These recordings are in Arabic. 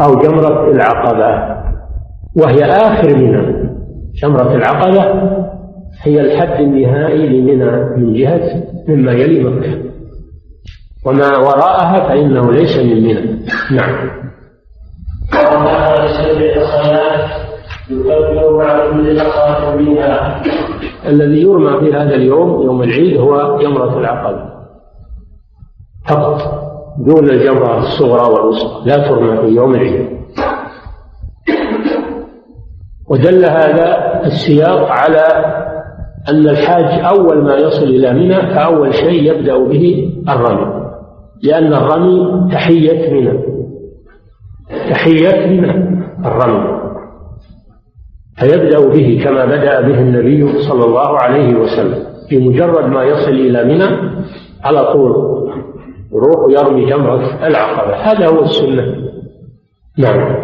أو جمرة العقبة. وهي آخر منى. جمرة العقبة هي الحد النهائي لمنى من جهة مما يلي مكة. وما وراءها فإنه ليس من منى. نعم. الذي يرمى في هذا اليوم يوم العيد هو جمرة العقبة. فقط. دون الجمرة الصغرى والوسطى لا ترمى في يوم العيد. ودل هذا السياق على أن الحاج أول ما يصل إلى منى فأول شيء يبدأ به الرمي لأن الرمي تحية منى. تحية منى الرمي. فيبدأ به كما بدأ به النبي صلى الله عليه وسلم. في مجرد ما يصل إلى منى على طول يروح يرمي جمرة العقبة. هذا هو السنة. نعم.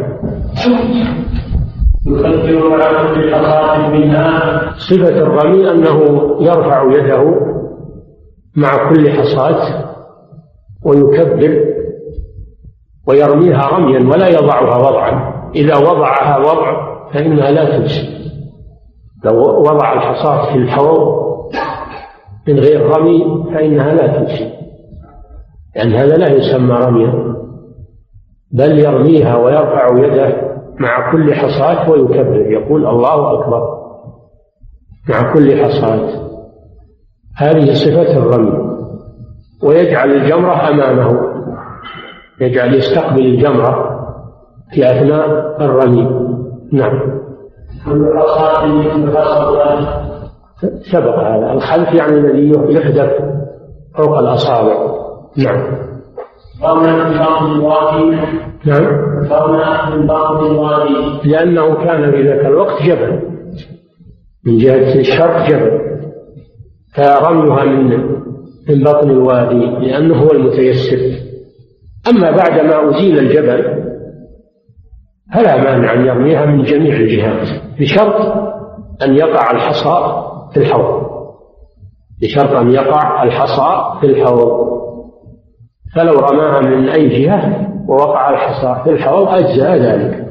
صفة الرمي أنه يرفع يده مع كل حصاة ويكبر ويرميها رميا ولا يضعها وضعا. إذا وضعها وضع فإنها لا تمشي. لو وضع الحصاة في الحوض من غير رمي فإنها لا تمشي. لأن هذا لا يسمى رميا بل يرميها ويرفع يده مع كل حصاة ويكبر يقول الله أكبر مع كل حصاة. هذه صفة الرمي ويجعل الجمرة أمامه يجعل يستقبل الجمرة في أثناء الرمي. نعم. سبق هذا. الخلف يعني الذي يحدث فوق الأصابع. نعم. نعم. من بعض الوادي. لأنه كان في ذاك الوقت جبل. من جهة الشرق جبل. فرميها من من بطن الوادي لأنه هو المتيسر. أما بعد ما أزيل الجبل فلا مانع أن يرميها من جميع الجهات. بشرط أن يقع الحصى في الحوض. بشرط أن يقع الحصى في الحوض. فلو رماها من أي جهة ووقع الحصى في الحوض أجزاء ذلك.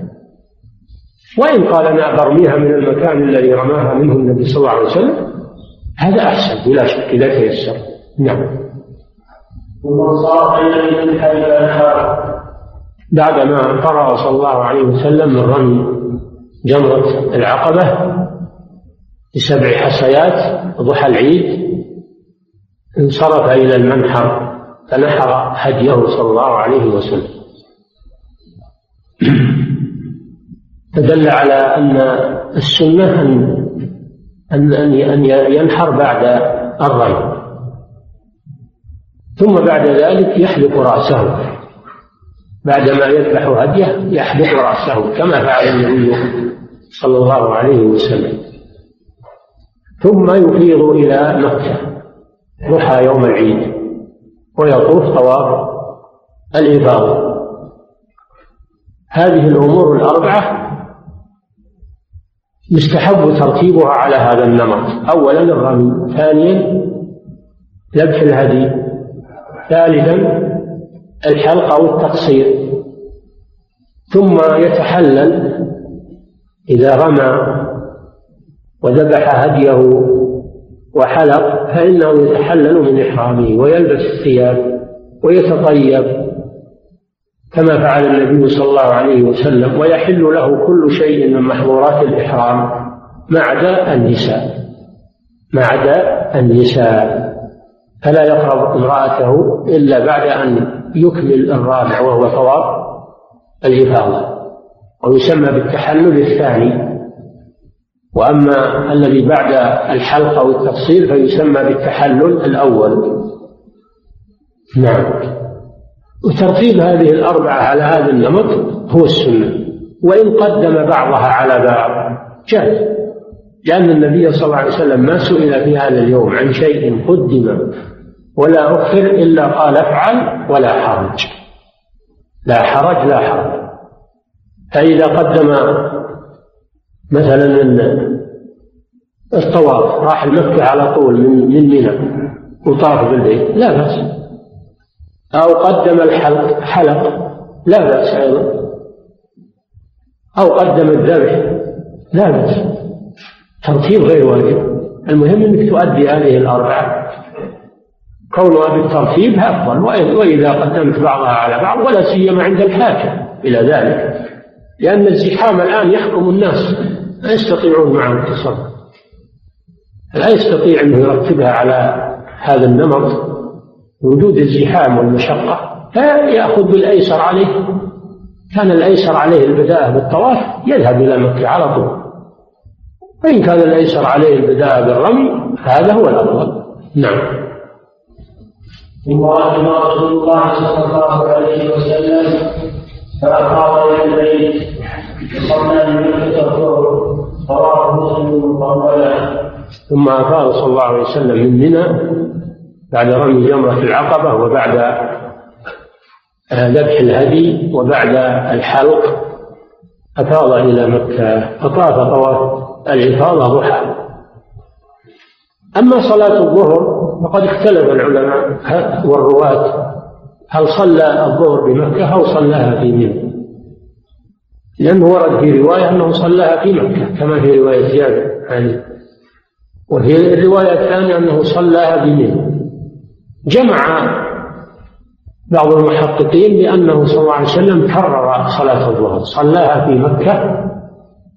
وإن قال أنا برميها من المكان الذي رماها منه النبي صلى الله عليه وسلم هذا أحسن بلا شك إذا تيسر. نعم. ومن صار إلى حيث بعدما فرغ صلى الله عليه وسلم من رمي جمرة العقبة بسبع حصيات ضحى العيد انصرف إلى المنحر. فنحر هديه صلى الله عليه وسلم. فدل على أن السنة أن أن أن ينحر بعد الرمي ثم بعد ذلك يحلق رأسه. بعدما يذبح هديه يحلق رأسه كما فعل النبي صلى الله عليه وسلم. ثم يفيض إلى مكة ضحى يوم العيد. ويطوف طواف الإفاضة هذه الأمور الأربعة يستحب ترتيبها على هذا النمط. أولا الرمي ثانيا ذبح الهدي ثالثا الحلق أو التقصير. ثم يتحلل إذا رمى وذبح هديه وحلق فإنه يتحلل من إحرامه ويلبس الثياب ويتطيب كما فعل النبي صلى الله عليه وسلم ويحل له كل شيء من محظورات الإحرام ما عدا النساء. ما عدا النساء. فلا يقرب امرأته إلا بعد أن يكمل الرابع وهو طواف الإفاضة ويسمى بالتحلل الثاني. وأما الذي بعد الحلق أو التفصيل فيسمى بالتحلل الأول. نعم. وترتيب هذه الأربعة على هذا النمط هو السنة. وإن قدم بعضها على بعض جاز. لأن النبي صلى الله عليه وسلم ما سئل في هذا اليوم عن شيء قدم ولا أخر إلا قال افعل ولا حرج. لا حرج لا حرج. فإذا قدم مثلا الطواف راح المكة على طول من من منى وطاف بالبيت لا بأس. أو قدم الحلق حلق لا بأس أيضا. أو قدم الذبح لا بأس. ترتيب غير واجب. المهم أنك تؤدي هذه الأربعة. كونها بالترتيب أفضل وإذا قدمت بعضها على بعض ولا سيما عند الحاجة إلى ذلك. لأن الزحام الآن يحكم الناس. لا يستطيعون معه التصرف لا يستطيع أنه يرتبها على هذا النمط. وجود الزحام والمشقة فيأخذ بالأيسر عليه. كان الأيسر عليه البداءة بالطواف يذهب إلى مكة على طول. وإن كان الأيسر عليه البداءة بالرمي فهذا هو الأفضل. نعم. رحم رسول الله صلى الله عليه وسلم. فأفاض إلى البيت. وصلى بمكة الظهر ثم أفاض صلى الله عليه وسلم من منى بعد رمي جمرة العقبة وبعد ذبح الهدي وبعد الحلق أفاض إلى مكة فطاف طواف الإفاضة ضحى. أما صلاة الظهر فقد اختلف العلماء والرواة هل صلى الظهر بمكة أو صلاها في منى. لأنه ورد في رواية أنه صلاها في مكة كما في رواية جابر عليه وفي الرواية الثانية أنه صلاها بمنى جمع بعض المحققين بأنه صلى الله عليه وسلم كرر صلاة الظهر صلاها في مكة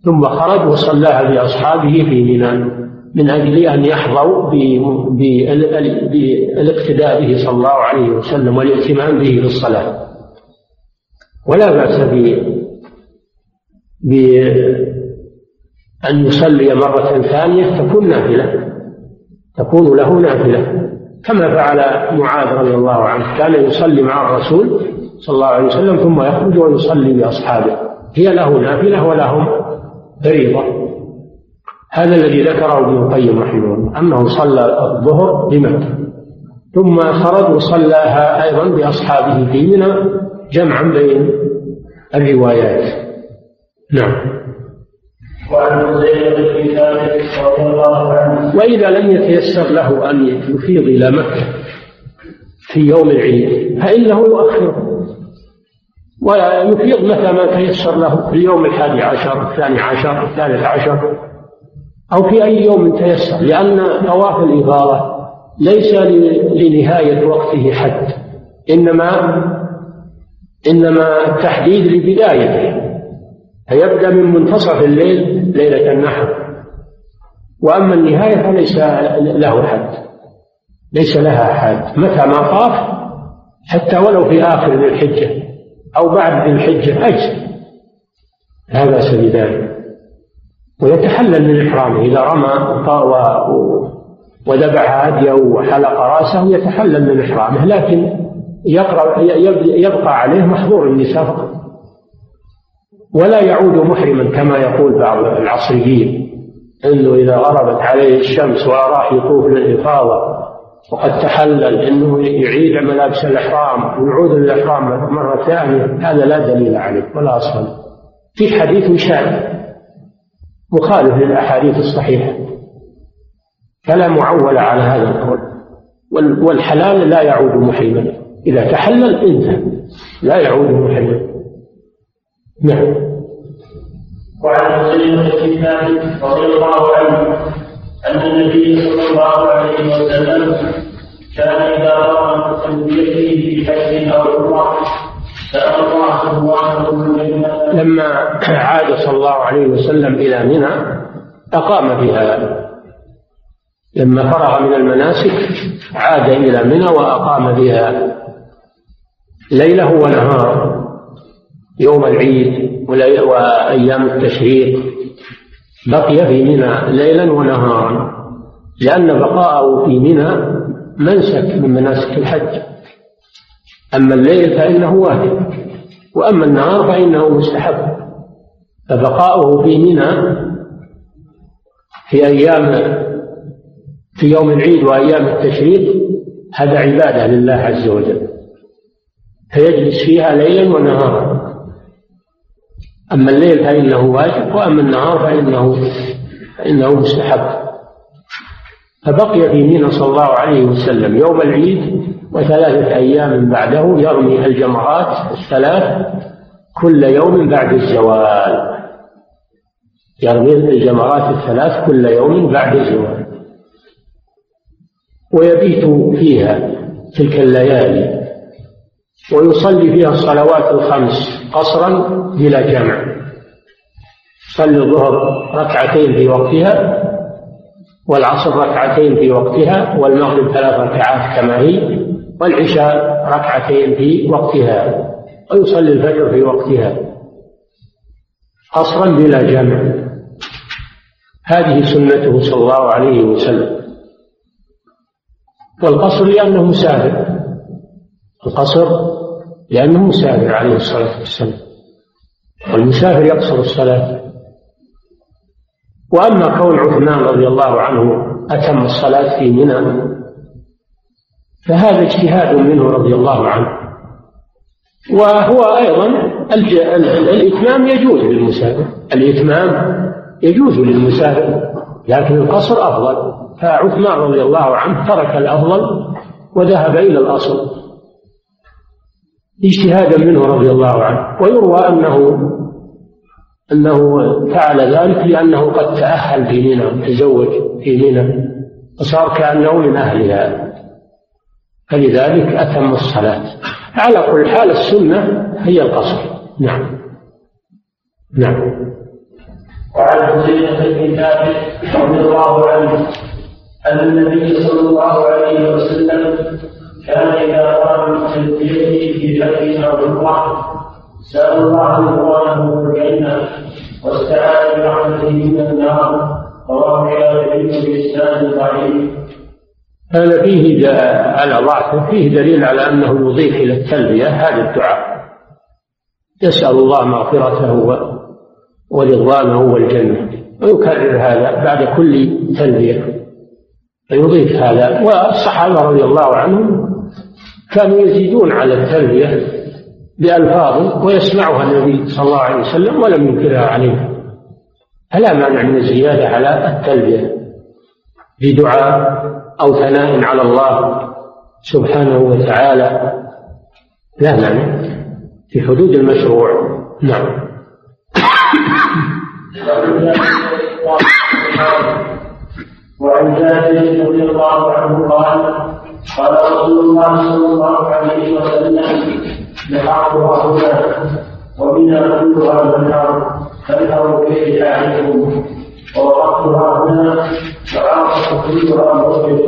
ثم خرج وصلاها بأصحابه في منى من أجل أن يحظوا بالاقتداء به صلى الله عليه وسلم والائتمام به في الصلاة ولا بأس بأن يصلي مرة ثانية تكون نافلة تكون له نافلة. كما فعل معاذ رضي الله عنه كان يصلي مع الرسول صلى الله عليه وسلم ثم يخرج ويصلي بأصحابه هي له نافلة ولهم فريضة. هذا الذي ذكره ابن القيم رحمه الله أنه صلى الظهر بمكة ثم خرج وصلاها أيضا بأصحابه في منى جمعا بين الروايات. نعم. وعن رضي الله عنه وإذا لم يتيسر له أن يفيض إلى مكة في يوم العيد فإنه يؤخره ولا يفيض متى ما تيسر له؟ في اليوم الحادي عشر الثاني عشر الثالث عشر أو في أي يوم تيسر لأن طواف الإفاضة ليس لنهاية وقته حد إنما إنما التحديد لبدايته. فيبدأ من منتصف الليل ليلة النحر. وأما النهاية فليس له حد ليس لها حد متى ما طاف حتى ولو في آخر ذي الحجة أو بعد ذي الحجة أجزم لا بأس بذلك ويتحلل من إحرامه. إذا رمى وذبح هديه وحلق رأسه يتحلل من إحرامه. لكن يقرأ يبقى عليه محظور النساء فقط. ولا يعود محرما كما يقول بعض العصريين إنه إذا غربت عليه الشمس وراح يطوف للافاضه وقد تحلل إنه يعيد ملابس الإحرام ويعود للاحرام مرة ثانية هذا لا دليل عليه ولا أصل. في حديث شاذ مخالف للأحاديث الصحيحة فلا معول على هذا القول. والحلال لا يعود محرما إذا تحلل انتهى لا يعود محرما. نعم. وعن مسلم بن رضي الله عنه أن النبي صلى الله عليه وسلم كان إذا رأى بيده في حج أو عمرة لما عاد صلى الله عليه وسلم إلى منى أقام بها. لما فرغ من المناسك عاد إلى منى وأقام بها ليله ونهاره يوم العيد وأيام التشريق بقي في منى ليلا ونهارا لأن بقاءه في منى منسك من مناسك الحج. أما الليل فإنه واجب وأما النهار فإنه مستحب. فبقاؤه في منى في أيام في يوم العيد وأيام التشريق هذا عبادة لله عز وجل. فيجلس فيها ليلا ونهارا. أما الليل فإنه واجب وأما النهار فإنه فإنه مستحب. فبقي في منى صلى الله عليه وسلم يوم العيد وثلاثة أيام بعده يرمي الجمرات الثلاث كل يوم بعد الزوال. يرمي الجمرات الثلاث كل يوم بعد الزوال. ويبيت فيها تلك الليالي ويصلي فيها الصلوات الخمس قصرا بلا جمع يصلي الظهر ركعتين في وقتها والعصر ركعتين في وقتها والمغرب ثلاث ركعات كما هي والعشاء ركعتين في وقتها ويصلي الفجر في وقتها قصرا بلا جمع هذه سنته صلى الله عليه وسلم. والقصر لأنه مسافر. القصر لأنه مسافر عليه الصلاة والسلام. والمسافر يقصر الصلاة. وأما كون عثمان رضي الله عنه أتم الصلاة في منى فهذا اجتهاد منه رضي الله عنه. وهو أيضا الإتمام يجوز للمسافر. الإتمام يجوز للمسافر لكن القصر أفضل. فعثمان رضي الله عنه ترك الأفضل وذهب إلى الأصل. اجتهادا منه رضي الله عنه ويروى أنه أنه فعل ذلك لأنه قد تأهل في منى تزوج في منى وصار كأنه من أهلها. فلذلك أتم الصلاة. على كل حال السنة هي القصر. نعم. نعم. وعن حذيفة بن ثابت رضي الله عنه أن النبي صلى الله عليه وسلم كان إذا قام تلبيته في فتح أو سأل الله رضوانه الجنة واستعاذ برحمته من النار رواه الشافعي بإسناد ضعيف هذا فيه على ضعفه فيه دليل على أنه يضيف إلى التلبية هذا الدعاء. يسأل الله مغفرته ورضوانه والجنة. ويكرر هذا بعد كل تلبية. فيضيف هذا. والصحابة رضي الله عنهم كانوا يزيدون على التلبية بألفاظ ويسمعها النبي صلى الله عليه وسلم ولم ينكرها عليه. فلا مانع من الزيادة على التلبية بدعاء أو ثناء على الله سبحانه وتعالى. لا مانع في حدود المشروع. نعم. وعن جابر رضي الله عنه قال قال رسول الله صلى الله عليه وسلم لحقها هنا ومنها كلها منهار تنهر به اعينكم ووقفتها هنا وعاقبت كلها موقف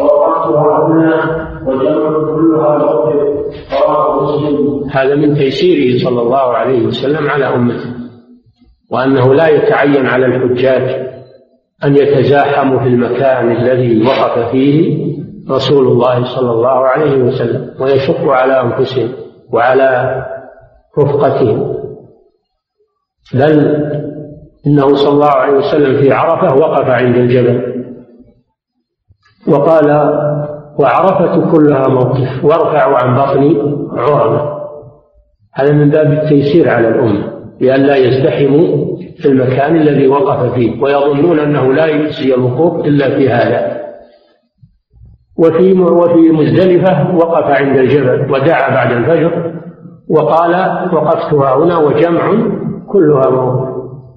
ووقفتها هنا وجمع كلها موقف رواه مسلم هذا من تيسيره صلى الله عليه وسلم على أمته وأنه لا يتعين على الحجاج أن يتزاحموا في المكان الذي وقف فيه رسول الله صلى الله عليه وسلم ويشق على انفسهم وعلى رفقتهم بل إنه صلى الله عليه وسلم في عرفة وقف عند الجبل. وقال وعرفة كلها موقف وارفعوا عن بطني عرمة هذا من باب التيسير على الأمة لئلا يزدحموا في المكان الذي وقف فيه ويظنون أنه لا يجزي الوقوف إلا في هذا. وفي وفي مزدلفة وقف عند الجبل ودعا بعد الفجر وقال وقفتها هنا وجمع كلها موقف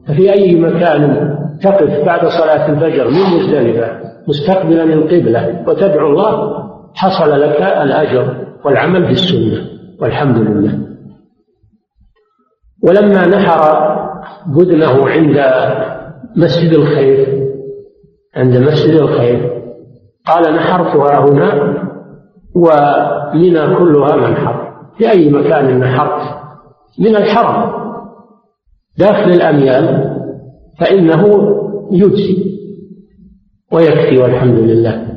ففي أي مكان تقف بعد صلاة الفجر من مزدلفة مستقبلا القبلة وتدعو الله حصل لك الأجر والعمل بالسنة والحمد لله. ولما نحر بدنه عند مسجد الخير عند مسجد الخير قال نحرتها هنا ومنى كلها منحر في أي مكان نحرت؟ من الحرم. داخل الأميال فإنه يجزي ويكفي والحمد لله.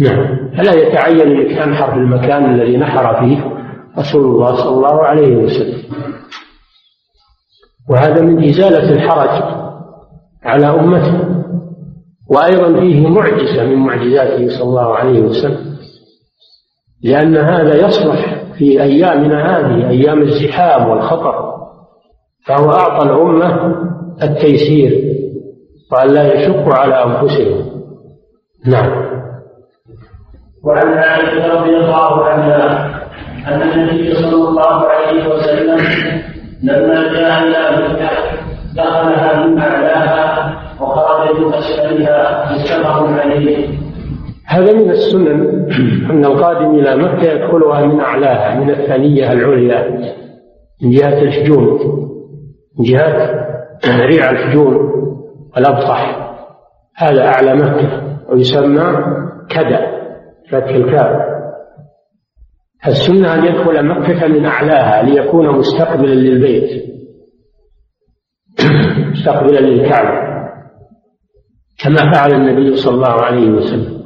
نعم. فلا يتعين انك تنحر في المكان الذي نحر فيه رسول الله صلى الله عليه وسلم. وهذا من إزالة الحرج على أمته. وأيضا فيه معجزة من معجزاته صلى الله عليه وسلم لأن هذا يصلح في أيامنا هذه أيام الزحام والخطر فهو أعطى الأمة التيسير وأن لا يشق على أنفسهم. نعم. وعن عائشة رضي الله عنها أن النبي صلى الله عليه وسلم لما جاء إلى مكة دخلها من أعلاها هذا من السنن أن القادم إلى مكة يدخلها من أعلاها من الثنية العليا من جهة الحجون من جهة ريع الحجون والأبطح هذا أعلى مكة ويسمى كدأ فتح الكاف السنة أن يدخل مكة من أعلاها ليكون مستقبلا للبيت مستقبلا للكعبة. كما فعل النبي صلى الله عليه وسلم.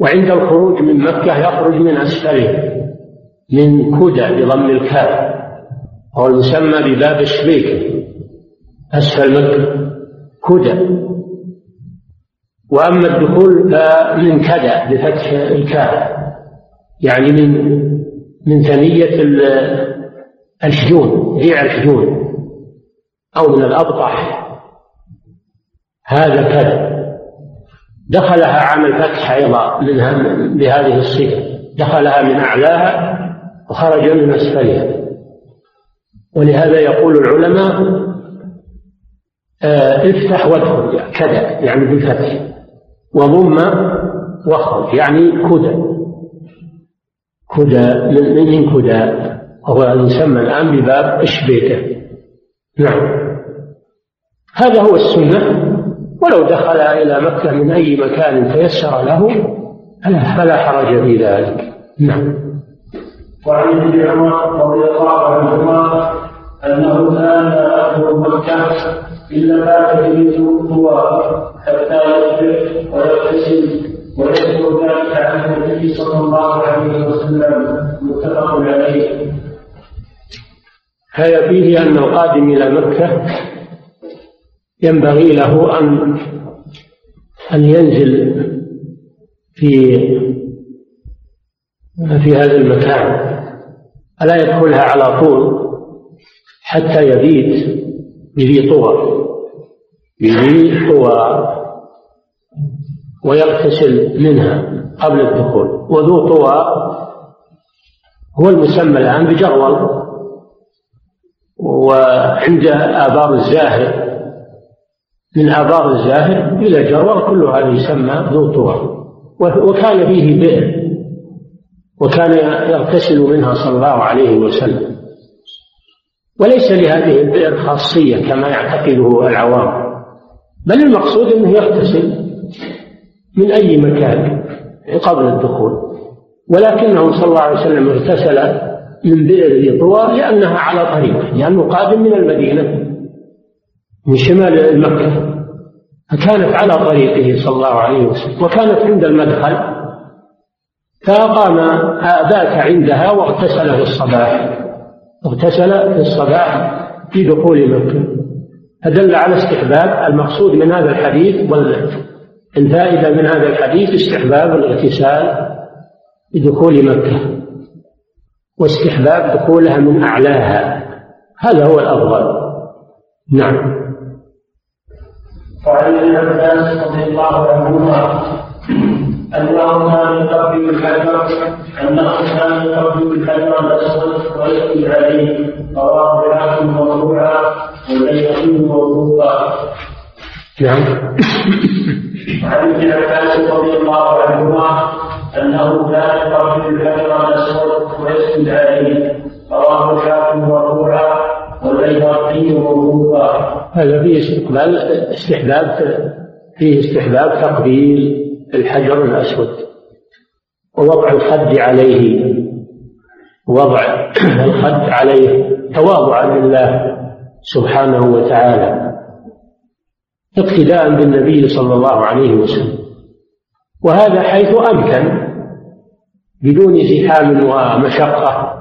وعند الخروج من مكة يخرج من أسفله من كدى بضم الكاف وهو المسمى بباب الشبيك أسفل مكة كدى. وأما الدخول فمن كدى بفتح الكاف يعني من من ثنية الشجون ريع الشجون أو من الأبطح. هذا كذا. دخلها عام الفتح أيضا منها بهذه الصفة دخلها من أعلاها وخرج من أسفلها. ولهذا يقول العلماء آه افتح وادخل كذا يعني بالفتح. وضم واخرج يعني كدى. كدى من كدى وهو يسمى الآن بباب الشبيكة نعم. هذا هو السنة. ولو دخل إلى مكة من أي مكان تيسر له فلا حرج. في ذلك. نعم. وعن ابن عمر رضي الله عنهما أنه كان يدخل مكة إلا بات به حتى يصبح ويغتسل ويذكر ذلك عن النبي صلى الله عليه وسلم متفق عليه. هذا فيه أن القادم إلى مكة ينبغي له أن أن ينزل في في هذا المكان. ألا يدخلها على طول حتى يبيت بذي طوى. بذي طوى. ويغتسل منها قبل الدخول. وذو طوى هو المسمى الآن بجرول وعند آبار الزاهر من آبار الزاهر إلى جرول كل هذا يسمى ذو طوى. وكان فيه بئر. وكان يغتسل منها صلى الله عليه وسلم. وليس لهذه البئر خاصية كما يعتقده العوام. بل المقصود أنه يغتسل من أي مكان قبل الدخول. ولكنه صلى الله عليه وسلم اغتسل من بئر طوى لأنها على طريقه لأنه قادم من المدينة. من شمال مكة فكانت على طريقه صلى الله عليه وسلم وكانت عند المدخل فقام بات عندها واغتسل في الصباح اغتسل في الصباح في دخول مكة. فدل على استحباب المقصود من هذا الحديث الفائدة من هذا الحديث استحباب الاغتسال بدخول مكة واستحباب دخولها من أعلاها. هذا هو الأفضل. نعم. وعن ابن عباس رضي الله عنهما أنه كان يقبل الحجر أنه كان يقبل الحجر الأسود ويسجد عليه رواه الحاكم مرفوعا والبيهقي موقوفا نعم. وعن ابن عباس رضي الله عنهما أنه كان يقبل الحجر الاسود ويسجد عليه رواه الحاكم مرفوعا موقوفا هذا فيه استقبال استحباب فيه استحباب تقبيل الحجر الأسود. ووضع الخد عليه. وضع الخد عليه. تواضعا لله سبحانه وتعالى. اقتداء بالنبي صلى الله عليه وسلم. وهذا حيث أمكن بدون زحام ومشقة.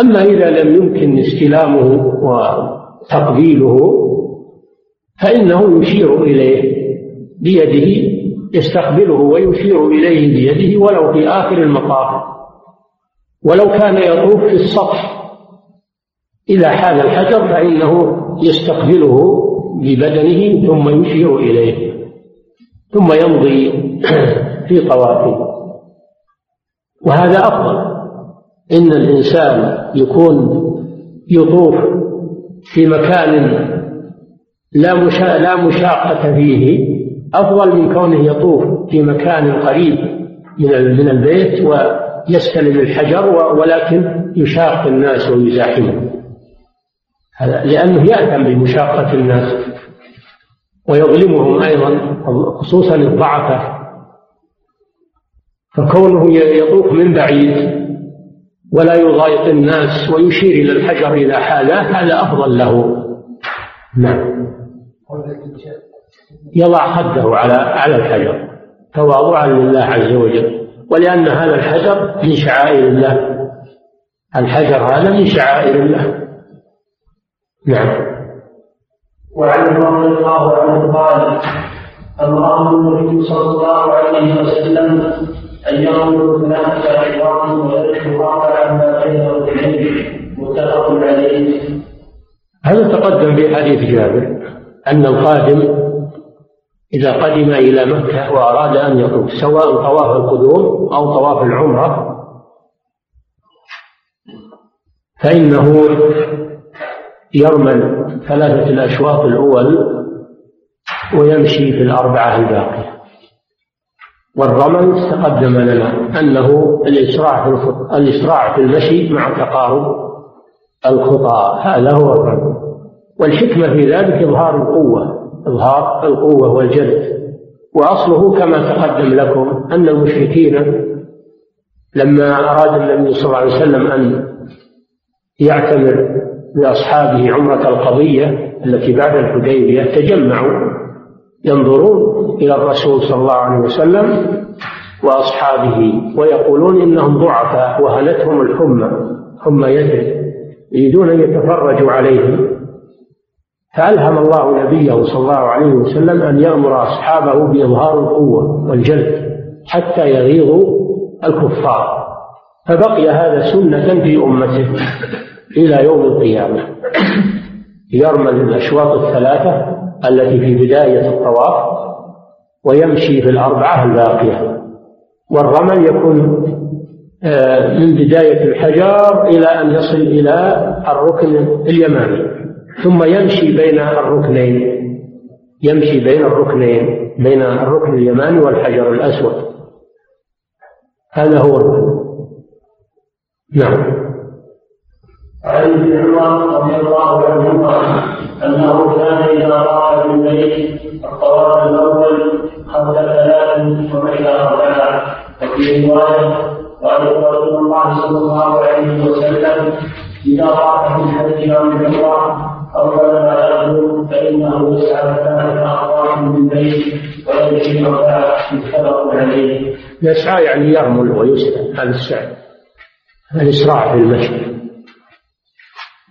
أما إذا لم يمكن استلامه وتقبيله فإنه يشير إليه بيده يستقبله ويشير إليه بيده ولو في آخر المطاف. ولو كان يطوف في السطح إذا حال الحجر فإنه يستقبله ببدنه ثم يشير إليه ثم يمضي في طوافه. وهذا أفضل. إن الإنسان يكون يطوف في مكان لا لا مشاقة فيه أفضل من كونه يطوف في مكان قريب من من البيت ويستلم الحجر ولكن يشاق الناس ويزاحمهم هذا لأنه يأثم بمشاقة الناس ويظلمهم أيضا خصوصا الضعفاء فكونه يطوف من بعيد ولا يضايق الناس ويشير إلى الحجر إذا حاله هذا أفضل له. نعم. يضع خده على على الحجر. تواضعا لله عز وجل. ولأن هذا الحجر من شعائر الله. الحجر هذا من شعائر الله. نعم. وعن رضي الله عنه قال أمره النبي صلى الله عليه وسلم أن يرموا ثلاثة عظام ويذبحوا عما بين رجلين متفق عليه. هذا تقدم في حديث جابر أن القادم إذا قدم إلى مكة وأراد أن يطوف سواء طواف القدوم أو طواف العمرة فإنه يرمل ثلاثة الأشواط الأول ويمشي في الأربعة الباقية. والرمل تقدم لنا أنه الإسراع في الإسراع في المشي مع تقارب الخطى. هذا هو الرمل. والحكمة في ذلك إظهار القوة. إظهار القوة والجلد وأصله كما تقدم لكم أن المشركين لما أراد النبي صلى الله عليه وسلم أن يعتمر بأصحابه عمرة القضية التي بعد الحديبية تجمعوا ينظرون إلى الرسول صلى الله عليه وسلم وأصحابه ويقولون إنهم ضعفاء وهلتهم الحمى حمى يدري يريدون أن يتفرجوا عليهم. فألهم الله نبيه صلى الله عليه وسلم أن يأمر أصحابه بإظهار القوة والجلد حتى يغيظوا الكفار. فبقي هذا سنة في أمته إلى يوم القيامة. يرمل الأشواط الثلاثة التي في بداية الطواف ويمشي في الأربعة الباقية. والرمل يكون آه، من بداية الحجر إلى أن يصل إلى الركن اليماني. ثم يمشي بين الركنين. يمشي بين الركنين بين الركن اليماني والحجر الأسود. هذا هو الركن. نعم. عن ابن عمر رضي الله عنهما أنه كان إذا رأى بالبيت الطواف الأول قبل ثلاث والى اربعه وفي رواية قال رسول الله صلى الله عليه وسلم إذا رأى في الحج أو العمره أول ما يخرج فإنه يسعى ثلاث اخطاء من البيت ويمشي اربعه متفق عليه. يسعى يعني يرمل ويسعى هذا السعي. الإسراع في المشي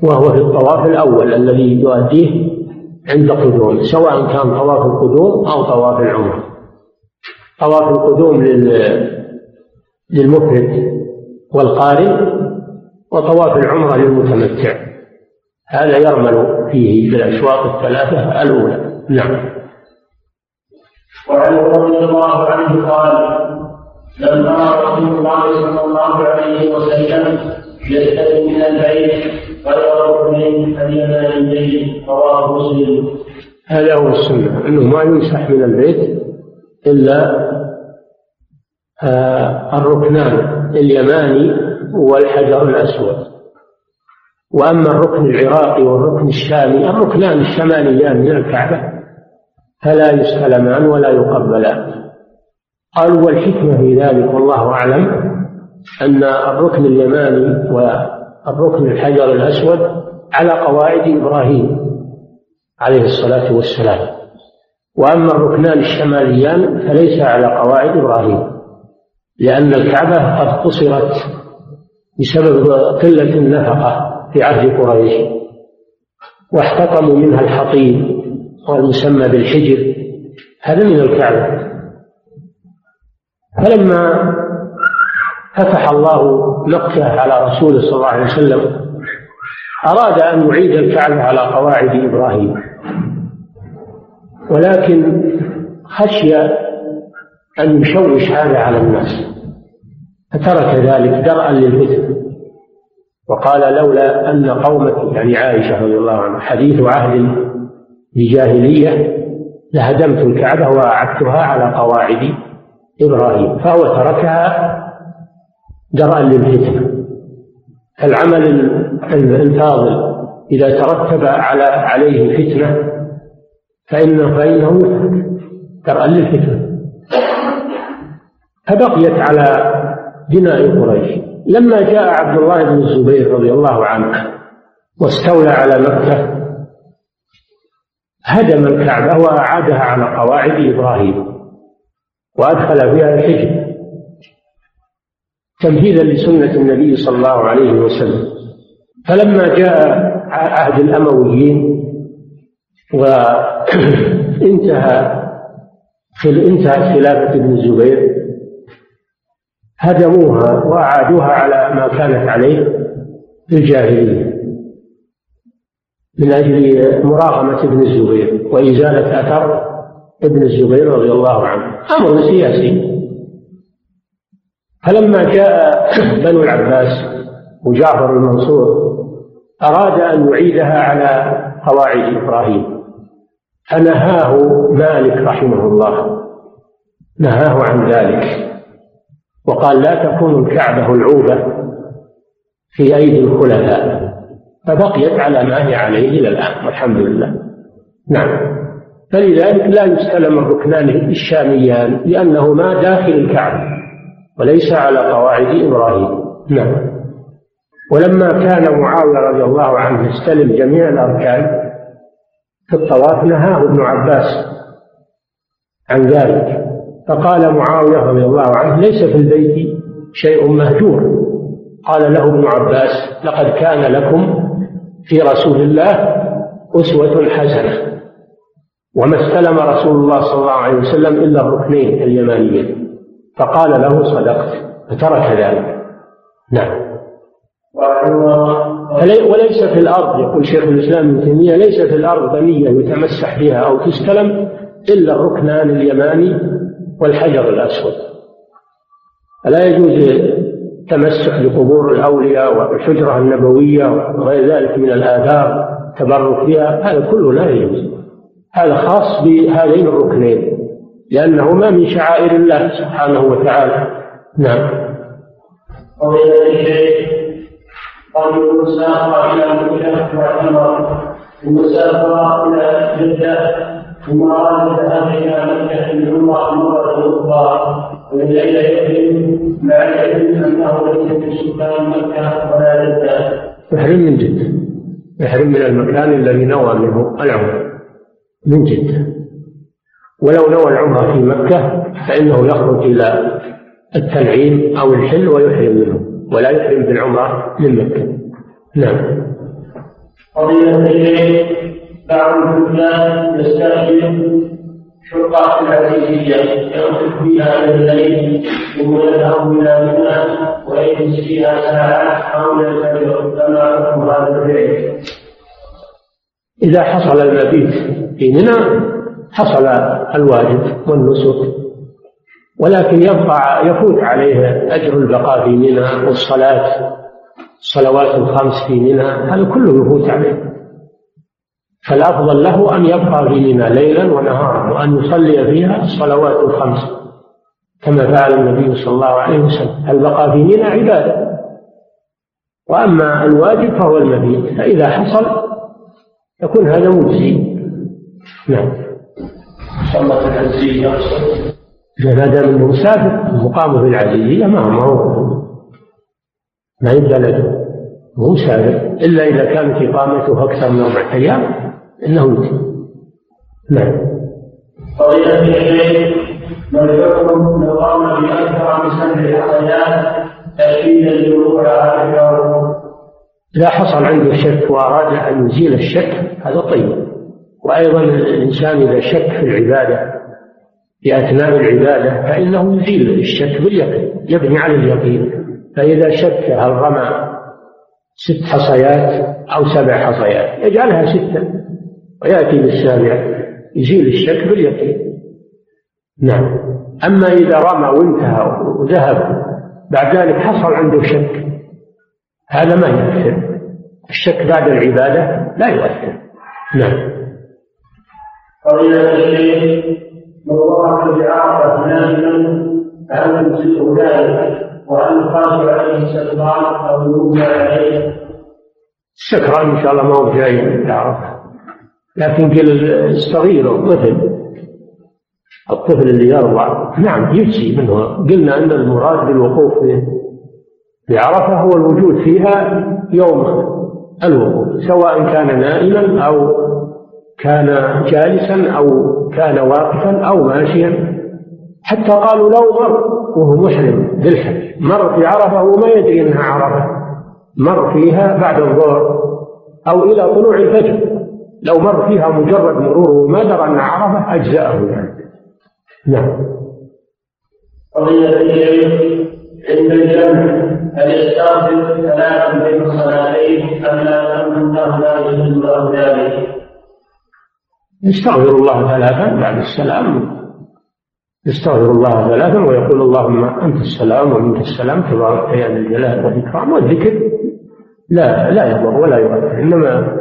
وهو في الطواف الأول الذي يؤديه عند قدوم سواء كان طواف القدوم أو طواف العمرة. طواف القدوم للمفرد والقارن وطواف العمرة للمتمتع. هذا يرمل فيه بالأشواط الثلاثة الأولى. نعم. وعن رضي الله عنه قال لما رسول الله صلى الله عليه وسلم يستلم من هذا هو السنة. أنه ما يمسح من البيت إلا آه الركنان اليماني والحجر الأسود. وأما الركن العراقي والركن الشامي الركنان الشماليان من الكعبة فلا يستلمان ولا يقبلان. قالوا والحكمة في ذلك والله أعلم أن الركن اليماني الركن الحجر الأسود على قواعد إبراهيم عليه الصلاة والسلام. وأما الركنان الشماليان فليس على قواعد إبراهيم لأن الكعبة قد قصرت بسبب قلة النفقة في عهد قريش واحتطموا منها الحطيب والمسمى بالحجر هذا من الكعبة. فلما فتح الله مكة على رسوله صلى الله عليه وسلم. أراد أن يعيد الكعبة على قواعد إبراهيم. ولكن خشي أن يشوش هذا على الناس. فترك ذلك درءا للفتن وقال لولا أن قومك يعني عائشة رضي الله عنها حديث عهد بجاهلية لهدمت الكعبة وأعدتها على قواعد إبراهيم. فهو تركها درءا للفتنة العمل الفاضل. إذا ترتب على عليه فتنة فإنه فإنه درءا للفتنة فبقيت على بناء قريش. لما جاء عبد الله بن الزبير رضي الله عنه واستولى على مكة هدم الكعبة وأعادها على قواعد إبراهيم وأدخل فيها الحجر. تنفيذا لسنة النبي صلى الله عليه وسلم. فلما جاء عهد الأمويين وانتهى انتهت خلافة ابن الزبير هدموها وأعادوها على ما كانت عليه في الجاهلية من أجل مراغمة ابن الزبير وإزالة أثر ابن الزبير رضي الله عنه. أمر سياسي. فلما جاء بنو العباس وجعفر المنصور أراد أن يعيدها على قواعد إبراهيم. فنهاه مالك رحمه الله. نهاه عن ذلك. وقال لا تكون الكعبة العوبة في أيدي الخلفاء. فبقيت على ما هي عليه إلى الآن والحمد لله. نعم. فلذلك لا يستلم الركنان الشاميان لأنهما داخل الكعبة. وليس على قواعد إبراهيم. نعم. ولما كان معاوية رضي الله عنه يستلم جميع الأركان في الطواف نهاه ابن عباس عن ذلك. فقال معاوية رضي الله عنه ليس في البيت شيء مهجور. قال له ابن عباس لقد كان لكم في رسول الله أسوة حسنة. وما استلم رسول الله صلى الله عليه وسلم إلا الركنين اليمانيين. فقال له صدقت فترك ذلك. نعم. وليس في الأرض يقول شيخ الإسلام ابن تيمية ليس في الأرض بنية يتمسح بها أو تستلم إلا الركنان اليماني والحجر الأسود. فلا يجوز التمسح بقبور الأولياء والحجرة النبوية وغير ذلك من الآثار التبرك بها هذا كله لا يجوز. هذا خاص بهذين الركنين. لأنهما من شعائر الله سبحانه وتعالى. نعم. قضية الشيخ قال المسافر إلى مكة واعتمر المسافر إلى جدة ثم أراد الذهاب إلى مكة العمرة مرة أخرى والليل يحرم مع العلم أنه ليس في سكان مكة ولا جدة يحرم من جدة. يحرم من المكان الذي نوى منه العمرة من جدة. ولو نوى العمرة في مكة فإنه يخرج إلى التنعيم أو الحل ويحرم منه ولا يحرم بالعمرة من مكة نعم قضية بعض الحكام يستأجر شقة العزيزية يمسك فيها على الليل ولده إلى منى ويجلس فيها ساعات حول الفجر كما حكم هذا الفعل. إذا حصل المبيت في منى حصل الواجب والنسك. ولكن يبقى يفوت عليه أجر البقاء في منى والصلاة الصلوات الخمس في منى هذا كله يفوت عليه. فالأفضل له أن يبقى في منى ليلا ونهارا وأن يصلي فيها الصلوات الخمس. كما فعل النبي صلى الله عليه وسلم. البقاء في منى عبادة. وأما الواجب فهو المبيت. فإذا حصل يكون هذا مجزي. نعم. صلى العزيزية ما دام انه مسافر مقامه في العزيزية ما هو ما يبدأ له هو مسافر. إلا إذا كانت إقامته أكثر من أربعة أيام إنه يمكن. نعم. قضية الشيخ ما الحكم لو قام بأكثر من سبع الحصيات تأكيدا لوقوع عائشة إذا حصل عنده شك وأراد أن يزيل الشك هذا طيب. وأيضا الإنسان إذا شك في العبادة في أثناء العبادة فإنه يزيل الشك باليقين يبني على اليقين. فإذا شك هل رمى ست حصيات أو سبع حصيات يجعلها ستة ويأتي بالسابع يزيل الشك باليقين. نعم. أما إذا رمى وانتهى وذهب بعد ذلك حصل عنده شك هذا ما يؤثر. الشك بعد العبادة لا يؤثر. نعم. فضيلة الشيخ من وقف بعرفة نائما هل يمسكه ذلك وهل يقاس عليه السكران أو يوجد عليه؟ السكران إن شاء الله ما هو جاي عرفة لكن الصغير الطفل الطفل اللي يرضع نعم يجزي منه قلنا أن المراد بالوقوف في عرفة هو الوجود فيها يوم الوقوف سواء كان نائما أو كان جالسا أو كان واقفا أو ماشيا. حتى قالوا لو مر وهو محرم بالحج مر في عرفة وما يدري أنها عرفة. مر فيها بعد الظهر أو إلى طلوع الفجر. لو مر فيها مجرد مرور وما درى أنها عرفة أجزأه يعني. نعم. قضية عند الجمع هل يستغفر ثلاثا بين الصلاتين أم لا؟ يجوز له ذلك؟ يستغفر الله ثلاثا بعد السلام. يستغفر الله ثلاثا ويقول اللهم أنت السلام ومنك السلام تبارك يا ذا الجلال والإكرام والذكر. لا لا يضر ولا يؤثر إنما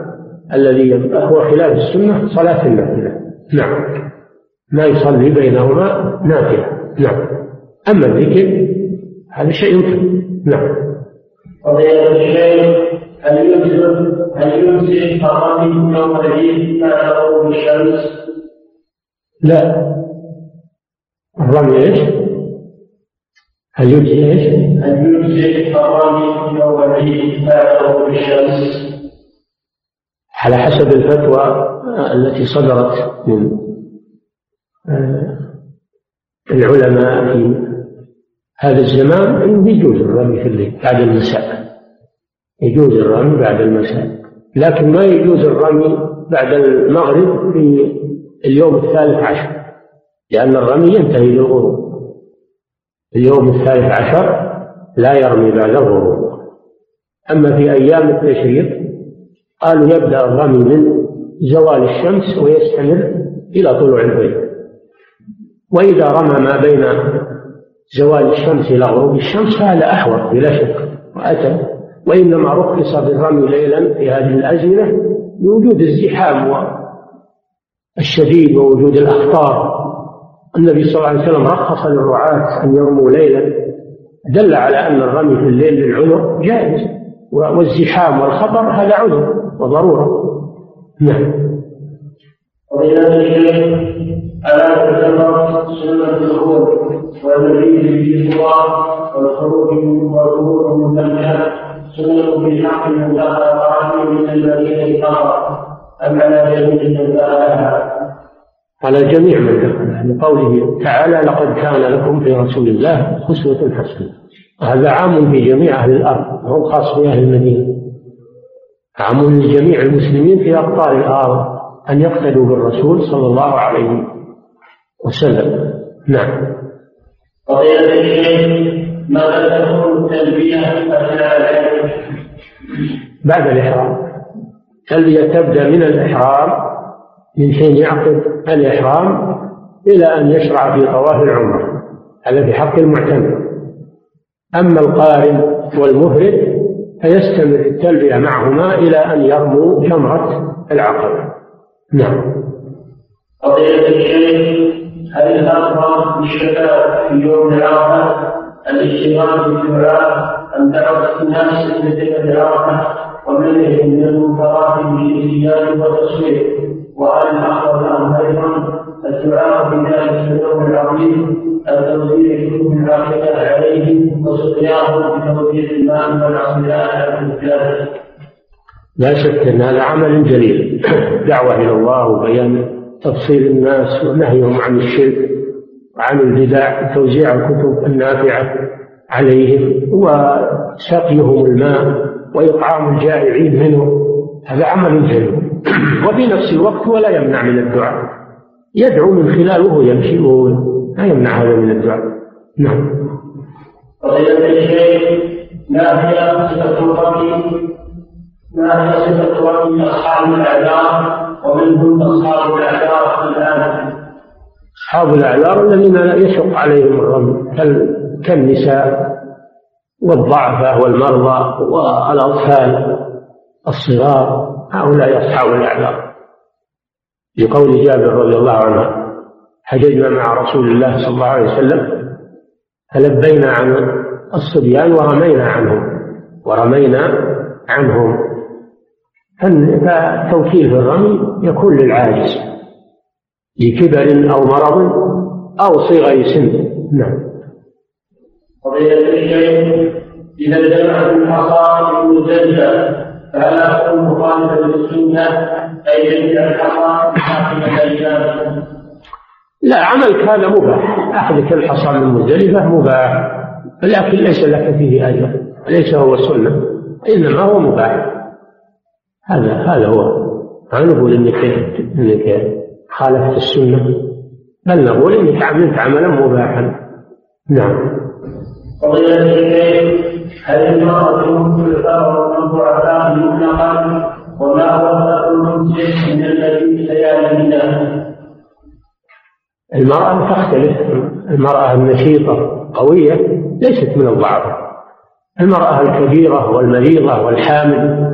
الذي هو خلاف السنة صلاة النافلة. نعم. ما يصلي بينهما نافلة. نعم. أما الذكر هذا شيء نعم. قضية الشيخ. هل يمسك هل يمسك الرمي يوم العيد بعد الشمس؟ لا الرمي إيش؟ هل يجزي إيش؟ هل يجزي الرمي يوم العيد بعد الشمس؟ على حسب الفتوى التي صدرت من آه، العلماء في هذا الزمان يجوز الرمي في الليل بعد المساء يجوز الرمي بعد المساء لكن ما يجوز الرمي بعد المغرب في اليوم الثالث عشر لأن الرمي ينتهي بالغروب اليوم الثالث عشر لا يرمي بعد الغروب. أما في أيام التشريق قالوا يبدأ الرمي من زوال الشمس ويستمر إلى طلوع الفجر وإذا رمى ما بين زوال الشمس إلى غروب الشمس فهذا أحوط بلا شك. وأتى وإنما رخص بالرمي ليلا في هذه الأزمنة لوجود الزحام الشديد ووجود الأخطار. النبي صلى الله عليه وسلم رخص للرعاة أن يرموا ليلا. دل على أن الرمي في الليل للعذر جائز والزحام والخطر هذا عذر وضرورة. نعم. وإلى الشيخ ألا تعتبر سنة الخروج والمزيد في الصلاة والخروج والخروج المكان سنة في حق من دخل من الذين كفر أم على جميع من دخلها على جميع من دخل لقوله تعالى لقد كان لكم في رسول الله أسوة حسنة. هذا عام في جميع أهل الأرض هو خاص بأهل المدينة. عام لجميع المسلمين في أقطار الأرض أن يقتدوا بالرسول صلى الله عليه وسلم. نعم. تكون التلبية أثناء بعد الإحرام. التلبية تبدأ من الإحرام؟ من حين يعقد الإحرام إلى أن يشرع في طواف العمرة. هذا في حق المعتمر أما القارن والمفرد فيستمر التلبية معهما إلى أن يرموا جمرة العقبة نعم. قضية الشيخ هل الأفضل بالشباب في يوم العرفة الاشتغال بالدعاء دعوة الناس إلى العرفة ومنعهم من المنكرات بالإتيان والتصوير وعن الآخر أيضا الدعاء في ذلك اليوم العظيم التوزيع كتب العاقبة عليه وسقياهم بتوزيع الماء والعصيان على الرجال. لا شك أن هذا عمل جليل دعوة إلى الله وبيان تفصيل الناس ونهيهم عن الشرك وعن البدع توزيع الكتب النافعة عليهم وسقيهم الماء وإطعام الجائعين منه هذا عمل جليل وفي نفس الوقت ولا يمنع من الدعاء. يدعو من خلاله يمشي وهو لا يمنع هذا من الدعاء. نعم. فضيلة الشيخ ما هي صفة الربي ما هي صفة ربي أصحاب الأعذار ومن هم أصحاب الأعذار الآن؟ أصحاب الأعذار الذين يشق عليهم الرمي كالنساء والضعفاء والمرضى والأطفال الصغار هؤلاء أصحاب الأعذار. لقول جابر رضي الله عنه حججنا مع رسول الله صلى الله عليه وسلم فلبينا عن الصبيان ورمينا عنهم ورمينا عنهم. فالتوكيل في الرمي يكون للعاجز. لكبر أو مرض أو صغر سن نعم. قضية الشيخ إذا اجتمعت الحصى المزلزلة فلا تكون مخالفة للسنة؟ أي جميع الحصى حاكمة لا عملك هذا مباح. أخذك الحصى من مزدلفة مباح. لكن ليس لك فيه أجر. ليس هو السنة إنما هو مباح. هذا هذا هو. ما نقول انك إنك خالفت السنة. بل نقول انك عملت عملا مباحا. نعم. فضيلة الشيخ هل المرأة الثمر والضعفاء مطلقا وما هو الممسك من الذي سيعلمنا المرأة تختلف المرأة النشيطة قوية ليست من الضعف. المرأة الكبيرة والمريضة والحامل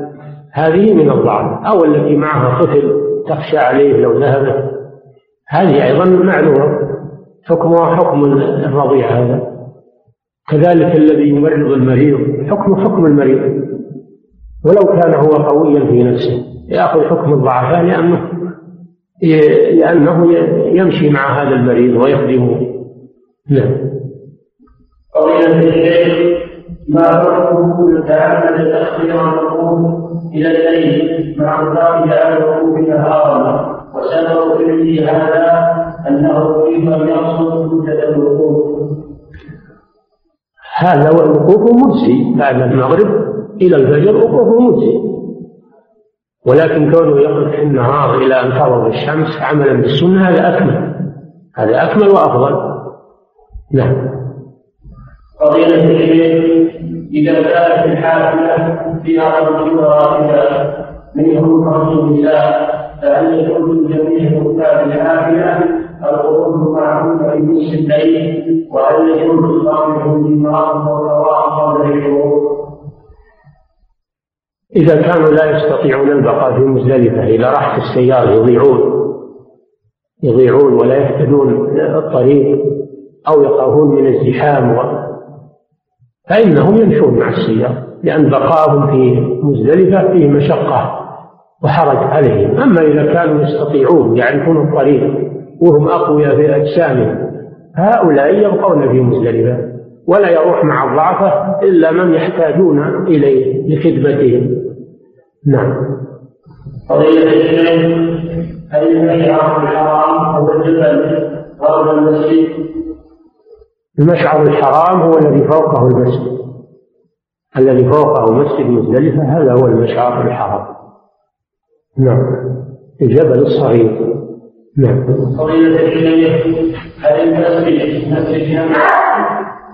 هذه من الضعف. أو التي معها طفل تخشى عليه لو ذهبت. هذه أيضا معلومة حكمها حكم الرضيع هذا. كذلك الذي يمرض المريض حكم حكم المريض. ولو كان هو قويا في نفسه يأخذ حكم الضعفاء لأنه لأنه يمشي مع هذا المريض ويخدمه. نعم. قضية الشيخ ما حكمه تعمد تأخير الركوب إلى الليل مع ذلك على الركوب نهارا وسبب فعله هذا أنه كيف يقصد مدة الركوب هذا وقوف مجزي بعد المغرب إلى الفجر وقوف مجزي ولكن كونه يقف في النهار إلى أن تغرب الشمس عملا بالسنة هذا أكمل. هذا أكمل وأفضل. نعم. فضيلة الشيخ إذا كانت الحافلة فيها رجل راتبا منهم خمس النساء فهل يكون جميع ركاب الحافلة الخروج معهم في نصف الليل وهل يجوز إصابهم بالمرأة والقضاء قبل؟ إذا كانوا لا يستطيعون البقاء في مزدلفة إذا راحت السيارة يضيعون يضيعون ولا يهتدون الطريق أو يخافون من الزحام فإنهم يمشون مع السيارة لأن بقاءهم في مزدلفة فيه مشقة وحرج عليهم أما إذا كانوا يستطيعون يعرفون الطريق وهم أقوياء في أجسامهم هؤلاء يبقون في مزدلفة ولا يروح مع الضعفة إلا من يحتاجون إليه لخدمتهم. نعم. قضية الشيخ هل المشعر الحرام هو الجبل غرب المسجد؟ المشعر الحرام هو الذي فوقه المسجد. الذي فوقه مسجد مزدلفة هذا هو المشعر الحرام. نعم. الجبل الصغير. نعم. قضية الشيخ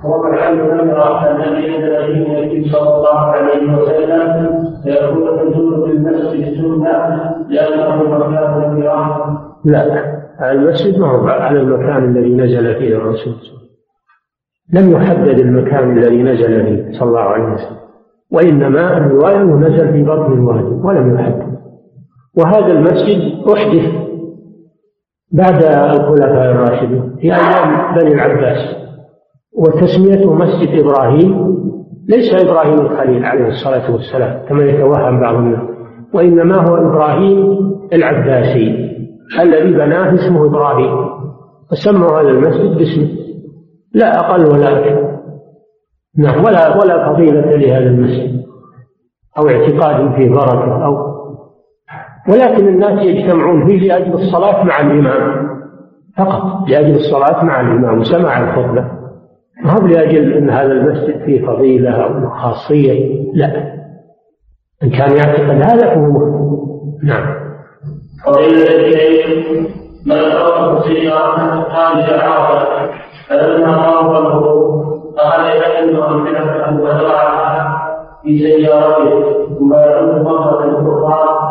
هل محل نمرة الذي نزل فيه النبي صلى الله عليه وسلم يكون النزول في المسجد سنة لأنه مكان الكرام لا. المسجد ما هو على المكان الذي نزل فيه الرسول. لم يحدد المكان الذي نزل فيه صلى الله عليه وسلم. وإنما الرواية نزل في بطن الوادي ولم يحدد. وهذا المسجد أحدث بعد الخلفاء الراشدين في أيام بني العباس. وتسميته مسجد إبراهيم ليس إبراهيم الخليل عليه الصلاة والسلام كما يتوهم بعض الناس وإنما هو إبراهيم العباسي الذي بناه اسمه إبراهيم. فسموا هذا المسجد باسمه. لا أقل ولا أكثر. نعم ولا ولا فضيلة لهذا المسجد أو اعتقاد فيه بركة أو ولكن الناس يجتمعون فيه لأجل الصلاة مع الإمام فقط لأجل الصلاة مع الإمام وسماع الخطبة ما هو لأجل أن هذا المسجد فيه فضيلة أو خاصية لا إن كان يعتقد هذا فهو نعم فضيلة الشيخ من أراد سيارة خارج عرفة فلما الهروب أخذ يحمل أمثلة وزرعها في سيارته ثم يعود مرة أخرى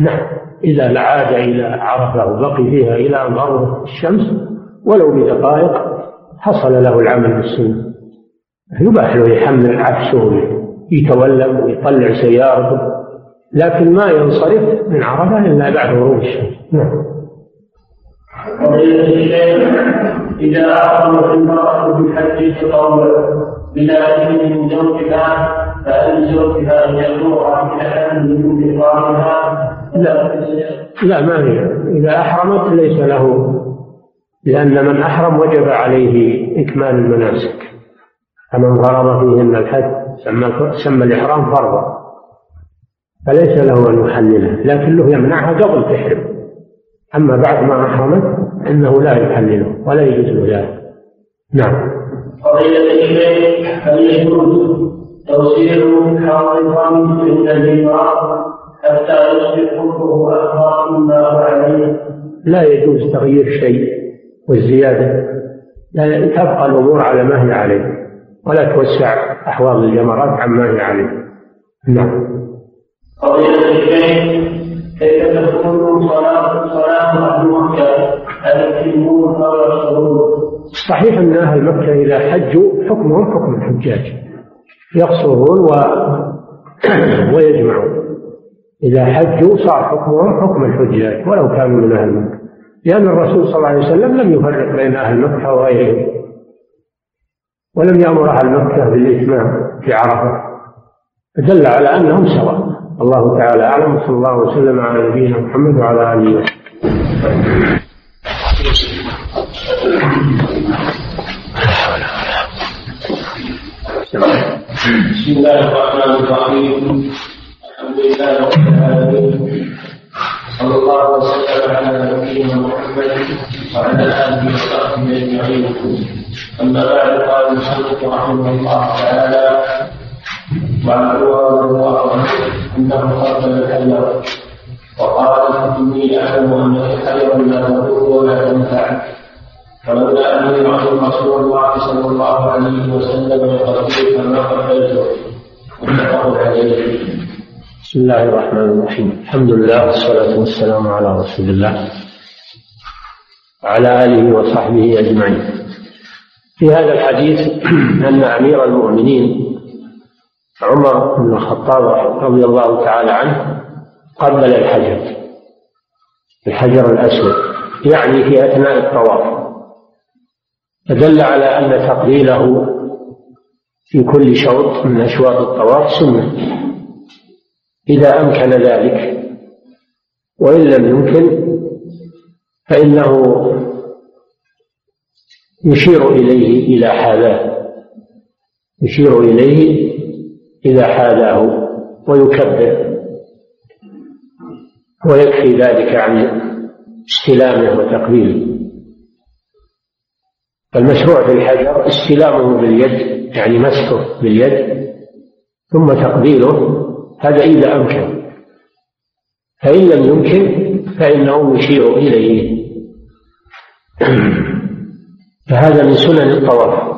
نعم. إذا عاد إلى عرفة وبقي فيها إلى أن غربت الشمس ولو بدقائق حصل له العمل بالسنة. يباح له يحمل عفشه ويتولم ويطلع سيارته لكن ما ينصرف من عرفة إلا بعد غروب الشمس. نعم. إذا أحرمت المرأة بحج التطوع بلا من زوجها فهل إحرامها؟ لا لا ما هي. إذا أحرمت ليس له لأن من أحرم وجب عليه إكمال المناسك. فمن فرض فيهن الحج سمى سمى الإحرام فرضا. فليس له أن يحلله لكن له يمنعها قبل تحرم. أما بعد ما أحرمت إنه لا يحلله ولا يجوز له ذلك. نعم. فضيلة الشيخ هل يجوز توصيل حاضرا من الإمام حتى يصبح حكمه أكبر مما هو عليه. لا يجوز تغيير شيء والزيادة. لا تبقى الأمور على ما هي عليه ولا توسع أحواض الجمرات عما هي عليه. نعم. فضيلة الشيخ كيف تكون صلاة صلاة أهل مكة هل يتمون أو يقصرون؟ صحيح أن أهل مكة إذا حجوا حكمهم حكم الحجاج. يقصرون و... ويجمعون. إذا حجوا صار حكمهم حكم الحجاج ولو كانوا من أهل مكة. لأن الرسول صلى الله عليه وسلم لم يفرق بين أهل مكة وغيرهم. ولم يأمر أهل مكة بالإتمام في عرفة. فدل على أنهم سواء. الله تعالى أعلم وصلى الله وسلم على نبينا محمد وعلى آله وسلم بسم الله الرحمن الرحيم الحمد لله رب العالمين صلى الله وسلم على نبينا محمد وعلى اله وصحبه اجمعين اما بعد قال المصنف رحمه الله تعالى وعن عمر رضي الله عنه انه قتل الحجر وقال اني اعلم انك حجر لا تضر ولا تنفع فلولا اني رايت رسول الله صلى الله عليه وسلم يقتل ما قتلته متفق عليه بسم الله الرحمن الرحيم الحمد لله والصلاة والسلام على رسول الله وعلى آله وصحبه أجمعين في هذا الحديث أن أمير المؤمنين عمر بن الخطاب رضي الله تعالى عنه قبل الحجر الحجر الأسود يعني في أثناء الطواف فدل على أن تقبيله في كل شوط من أشواط الطواف سنة. إذا أمكن ذلك وإن لم يمكن فإنه يشير إليه إلى حاذاه يشير إليه إذا حاذاه ويكبر ويكفي ذلك عن استلامه وتقبيله. فالمشروع في الحجر استلامه باليد يعني مسحه باليد ثم تقبيله هذا إذا أمكن. فإن لم يمكن فإنه يشير إليه. فهذا من سنن الطواف.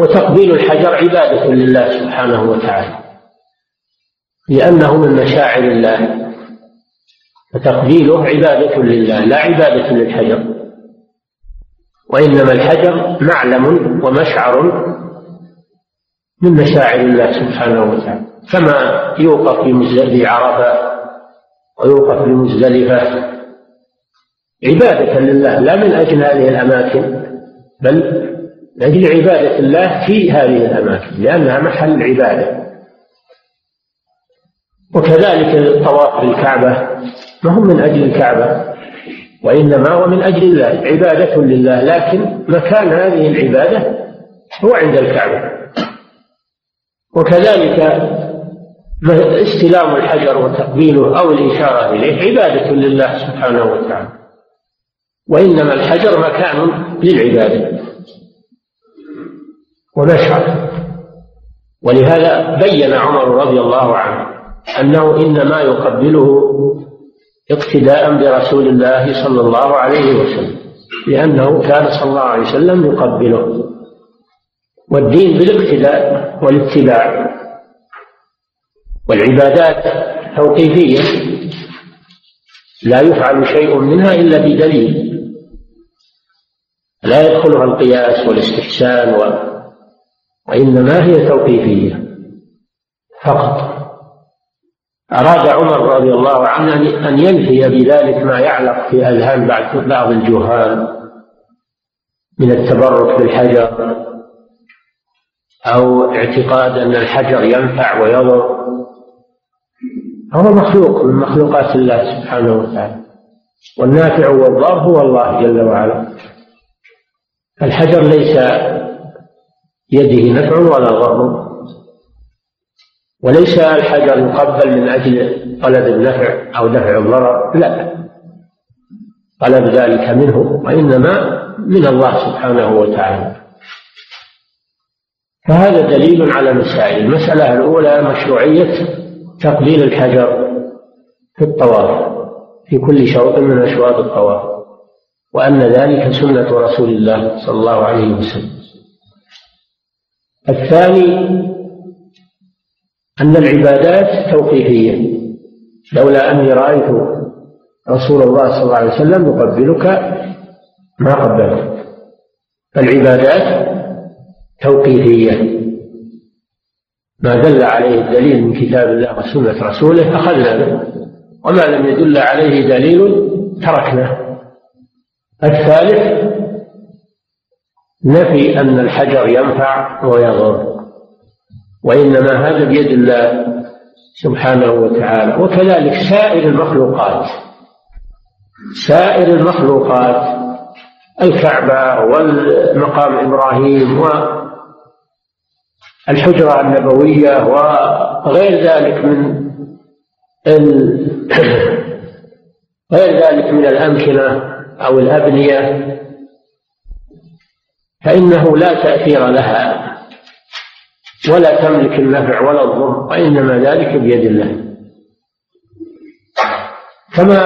وتقبيل الحجر عبادة لله سبحانه وتعالى لأنه من مشاعر الله. فتقبيله عبادة لله لا عبادة للحجر. وإنما الحجر معلم ومشعر من مشاعر الله سبحانه وتعالى. كما يوقف في عرفة ويوقف بمزدلفة عبادة لله لا من أجل هذه الأماكن بل من أجل عبادة الله في هذه الأماكن لأنها محل عبادة. وكذلك الطواف بالكعبة ما هو من أجل الكعبة؟ وإنما هو من أجل الله عبادة لله. لكن مكان هذه العبادة هو عند الكعبة. وكذلك استلام الحجر وتقبيله أو الإشارة إليه عبادة لله سبحانه وتعالى. وإنما الحجر مكان للعبادة. ومشعر ولهذا بين عمر رضي الله عنه أنه إنما يقبله اقتداء برسول الله صلى الله عليه وسلم لأنه كان صلى الله عليه وسلم يقبله. والدين بالاقتداء والاتباع والعبادات توقيفية لا يفعل شيء منها إلا بدليل لا يدخلها القياس والاستحسان و... وإنما هي توقيفية فقط. أراد عمر رضي الله عنه أن ينفي بذلك ما يعلق في أذهان بعض الجهال من التبرك بالحجر أو اعتقاد أن الحجر ينفع ويضر. هو مخلوق من مخلوقات الله سبحانه وتعالى. والنافع والضار هو الله جل وعلا. الحجر ليس يده نفع ولا ضر. وليس الحجر يقبل من أجل طلب النفع أو دفع الضرر لا. طلب ذلك منه وإنما من الله سبحانه وتعالى. فهذا دليل على مسائل. المسألة الأولى مشروعية تقبيل الحجر في الطواف في كل شوط من أشواط الطواف وأن ذلك سنة رسول الله صلى الله عليه وسلم. الثاني أن العبادات توقيفية. لولا أني رأيت رسول الله صلى الله عليه وسلم يقبلك ما قبلتك العبادات توقيفية. ما دل عليه الدليل من كتاب الله وسنة رسوله أخذنا به. وما لم يدل عليه دليل تركناه الثالث نفي أن الحجر ينفع ويضر. وإنما هذا بيد الله سبحانه وتعالى. وكذلك سائر المخلوقات سائر المخلوقات الكعبة والمقام إبراهيم والحجرة النبوية وغير ذلك من غير ذلك من الأمكنة أو الأبنية فإنه لا تأثير لها. ولا تملك النفع ولا الضر وإنما ذلك بيد الله. كما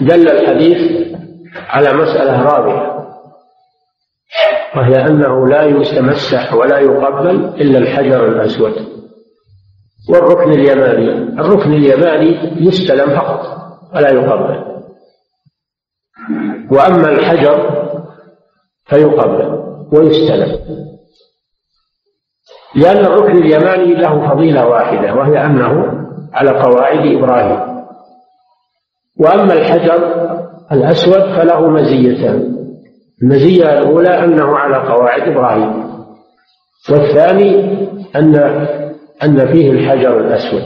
دل الحديث على مسألة رابعة وهي أنه لا يتمسح ولا يقبل إلا الحجر الأسود والركن اليماني. الركن اليماني يستلم فقط ولا يقبل. وأما الحجر فيقبل ويستلم. لأن الركن اليماني له فضيلة واحدة وهي أنه على قواعد إبراهيم. وأما الحجر الأسود فله مزيتان. المزية الأولى أنه على قواعد إبراهيم. والثاني أن أن فيه الحجر الأسود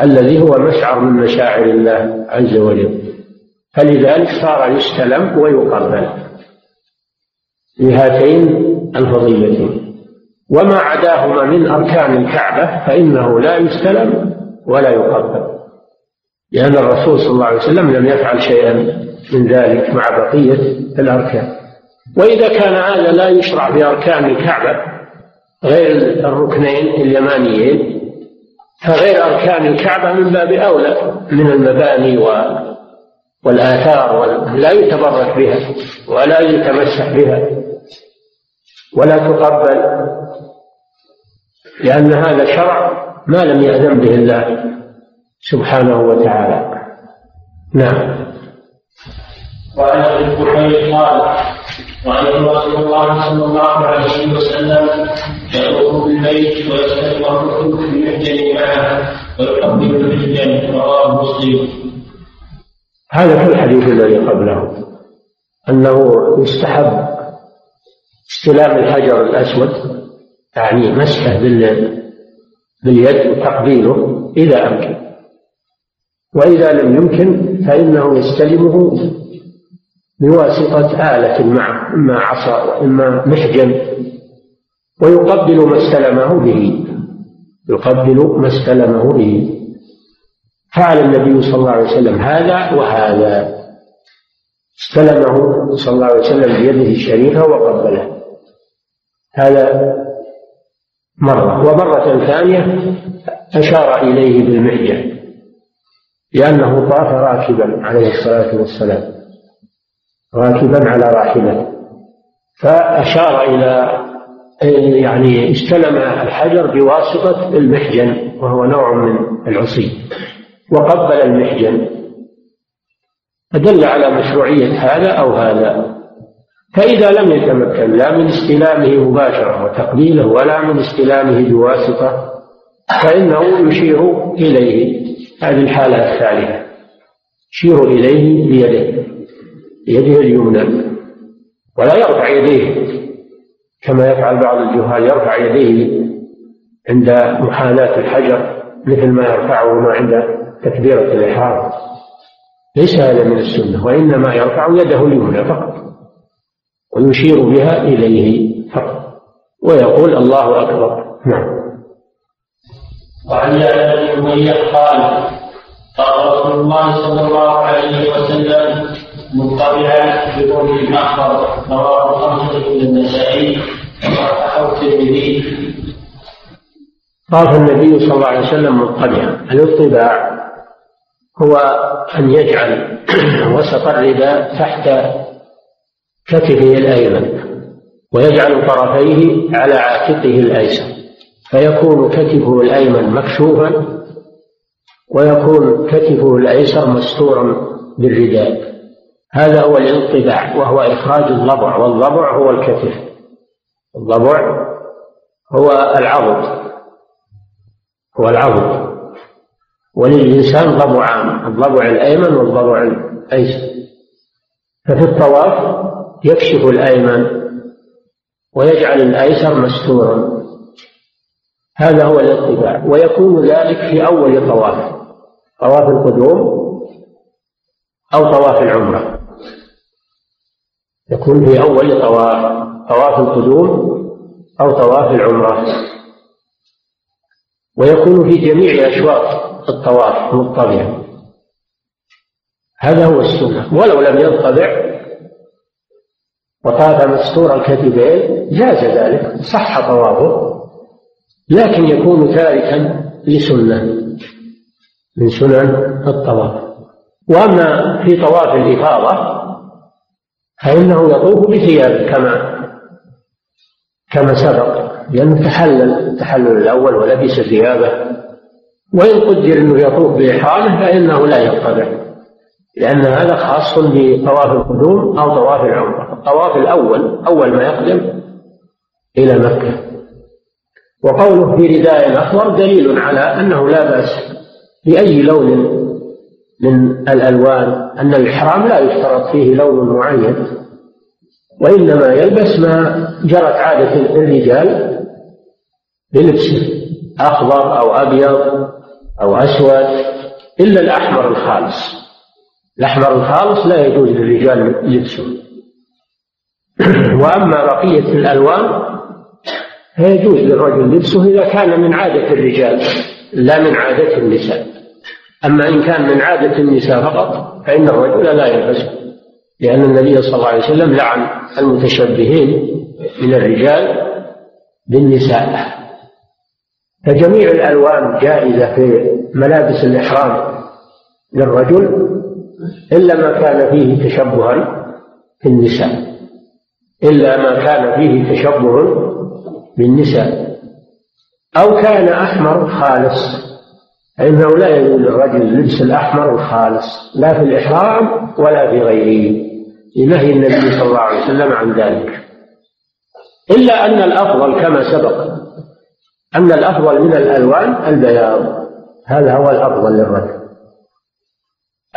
الذي هو مشعر من مشاعر الله عز وجل. فلذلك صار يستلم ويقبل لهاتين الفضيلتين. وما عداهما من أركان الكعبة فإنه لا يستلم ولا يقبل. لأن الرسول صلى الله عليه وسلم لم يفعل شيئا من ذلك مع بقية الأركان. وإذا كان هذا لا يشرع في أركان الكعبة غير الركنين اليمانيين فغير أركان الكعبة من باب أولى من المباني والآثار لا يتبرك بها ولا يتمسح بها ولا تقبل لأن هذا شرع ما لم يأذن به الله سبحانه وتعالى. نعم. وعن ابي الكحيل قال رايت رسول الله صلى الله عليه وسلم يطوف بالبيت ويستلم الركن بمحجن معه ويقبل المحجن رواه مسلم. هذا في الحديث الذي قبله أنه يستحب استلام الحجر الأسود يعني مسحه باليد وتقبيله إذا أمكن. وإذا لم يمكن فإنه يستلمه بواسطة آلة معه إما عصا وإما محجن ويقبل ما استلمه به. يقبل ما استلمه به. فعل النبي صلى الله عليه وسلم هذا وهذا. استلمه صلى الله عليه وسلم بيده الشريفة وقبله. هذا مرة. ومرة ثانية أشار إليه بالمحجن لأنه طاف راكبا عليه الصلاة والسلام راكبا على راحلة. فأشار إلى يعني استلم الحجر بواسطة المحجن وهو نوع من العصي. وقبل المحجن فدل على مشروعية هذا أو هذا. فإذا لم يتمكن لا من استلامه مباشرة وتقبيله ولا من استلامه بواسطة فإنه يشير إليه. هذه الحالة الثالثة. يشير إليه بيده بيده اليمنى ولا يرفع يديه كما يفعل بعض الجهال يرفع يديه عند محاذاة الحجر مثل ما يرفعهما عند تكبيرة الإحرام. ليس هذا من السنة وإنما يرفع يده اليمنى فقط. ويشير بها إليه فقط. ويقول الله أكبر. نعم. وعن يعلى بن قال قال رسول الله صلى الله عليه وسلم مطبعا بقول المحفر رواه خمسة من النسائي وصححه الترمذي. طاف النبي صلى الله عليه وسلم مطبعا الاطباع هو أن يجعل وسط الرداء تحت كتفه الأيمن ويجعل طرفيه على عاتقه الأيسر فيكون كتفه الأيمن مكشوفا ويكون كتفه الأيسر مستورا بالرداء. هذا هو الانطباع وهو إخراج الضبع والضبع هو الكتف. الضبع هو العضد هو العضد. وللإنسان ضبعان الضبع الأيمن والضبع الأيسر. ففي الطواف يكشف الأيمن ويجعل الأيسر مستورا. هذا هو الاتباع ويكون ذلك في أول طواف طواف القدوم أو طواف العمرة. يكون في أول طواف طواف القدوم أو طواف العمرة. ويكون في جميع أشواط الطواف مطبعا هذا هو السنة ولو لم ينطبع وطاف مستور الكتفين جاز ذلك صح طوافه لكن يكون تاركا لسنة من سنن الطواف. وأما في طواف الإفاضة فإنه يطوف بثيابه كما كما سبق لأنه تحلل التحلل الأول ولبس ثيابه. وإن قدر أنه يطوف بإحرامه فإنه لا يطبع لأن هذا خاص بطواف القدوم أو طواف العمرة. الطواف الأول أول ما يقدم إلى مكة. وقوله في رداء أخضر دليل على أنه لا بأس بأي لون من الألوان. أن الإحرام لا يشترط فيه لون معين وإنما يلبس ما جرت عادة الرجال بلبسه أخضر أو أبيض أو أسود إلا الأحمر الخالص. الأحمر الخالص لا يجوز للرجال لبسه وأما بقية الألوان فيجوز للرجل لبسه إذا كان من عادة الرجال لا من عادة النساء. أما إن كان من عادة النساء فقط فإن الرجل لا يلبسه لأن النبي صلى الله عليه وسلم لعن المتشبهين من الرجال بالنساء. فجميع الألوان جائزة في ملابس الإحرام للرجل إلا ما كان فيه تشبها في النساء إلا ما كان فيه تشبه بالنساء. أو كان أحمر خالص. فإنه لا يجوز للرجل لبس الأحمر الخالص لا في الإحرام ولا في غيره. لنهي النبي صلى الله عليه وسلم عن ذلك. إلا أن الأفضل كما سبق أن الأفضل من الألوان البياض. هذا هو الأفضل للرجل.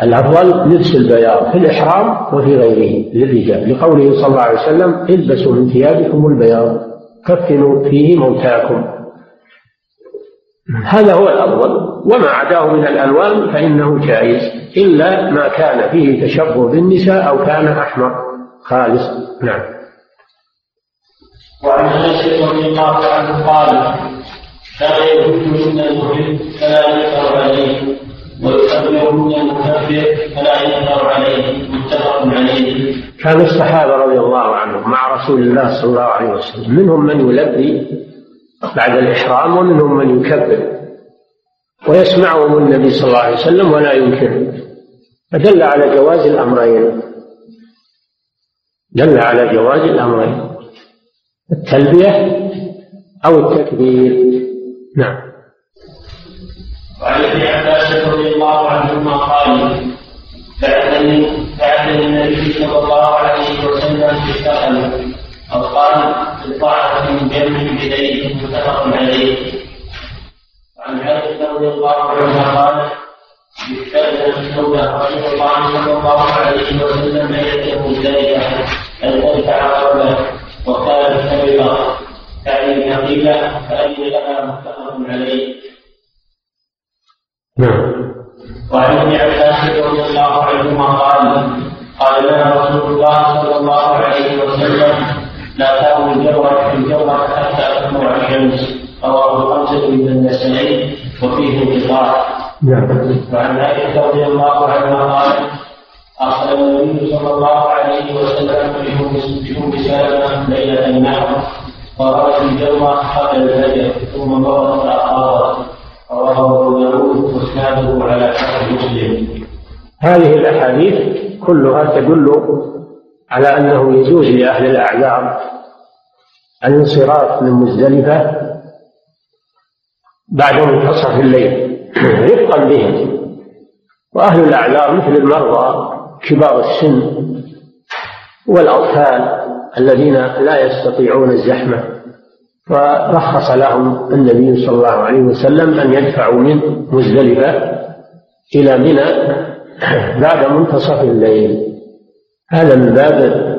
الأفضل لبس البياض في الإحرام وفي غيره للرجال. لقوله صلى الله عليه وسلم البسوا من ثيابكم البياض كفنوا فيه موتاكم. هذا هو الأفضل. وما عداه من الألوان فإنه جائز إلا ما كان فيه تشبه بالنساء أو كان أحمر. خالص. نعم. وعن رضي الله عنه قال كان يهد من فلا عليه متفق عليه. كان الصحابة رضي الله عنهم مع رسول الله صلى الله عليه وسلم. منهم من يلبي بعد الإحرام ومنهم من يكبر. ويسمعهم النبي صلى الله عليه وسلم ولا ينكر. فدل على جواز الأمرين. دل على جواز الأمرين. التلبية أو التكبير. نعم. وعن ابن عباس رضي الله عنهما قال. بعثني بعثني النبي صلى الله عليه وسلم في السفر أو قال في من جنب بديه متفق عليه. استأذن رسول الله صلى الله عليه وسلم ليلة مزدلفة أن تدفع قبله وكانت سبقة تعني نقيبة فأذن لها متفق عليه. نعم. وعن ابن عباس رضي الله عنهما قال قال لنا رسول الله صلى الله عليه وسلم لا تأكل الجمرة الجمرة حتى تطلع الشمس. رواه خمسة من النسائي وفيه انقطاع نعم. وعن عائشة رضي الله عنها قالت أرسل النبي صلى الله عليه وسلم بأم سلمة ليلة النحر ورأت الجمرة قبل الفجر ثم مرت فأخبرت هذه الأحاديث كلها تدل على أنه يجوز لأهل الأعذار الانصراف من مزدلفة بعد منتصف الليل رفقا بهم. وأهل الأعذار مثل المرضى كبار السن والأطفال الذين لا يستطيعون الزحمة. فرخص لهم النبي صلى الله عليه وسلم أن يدفعوا من مزدلفة إلى منى بعد منتصف الليل. هذا من باب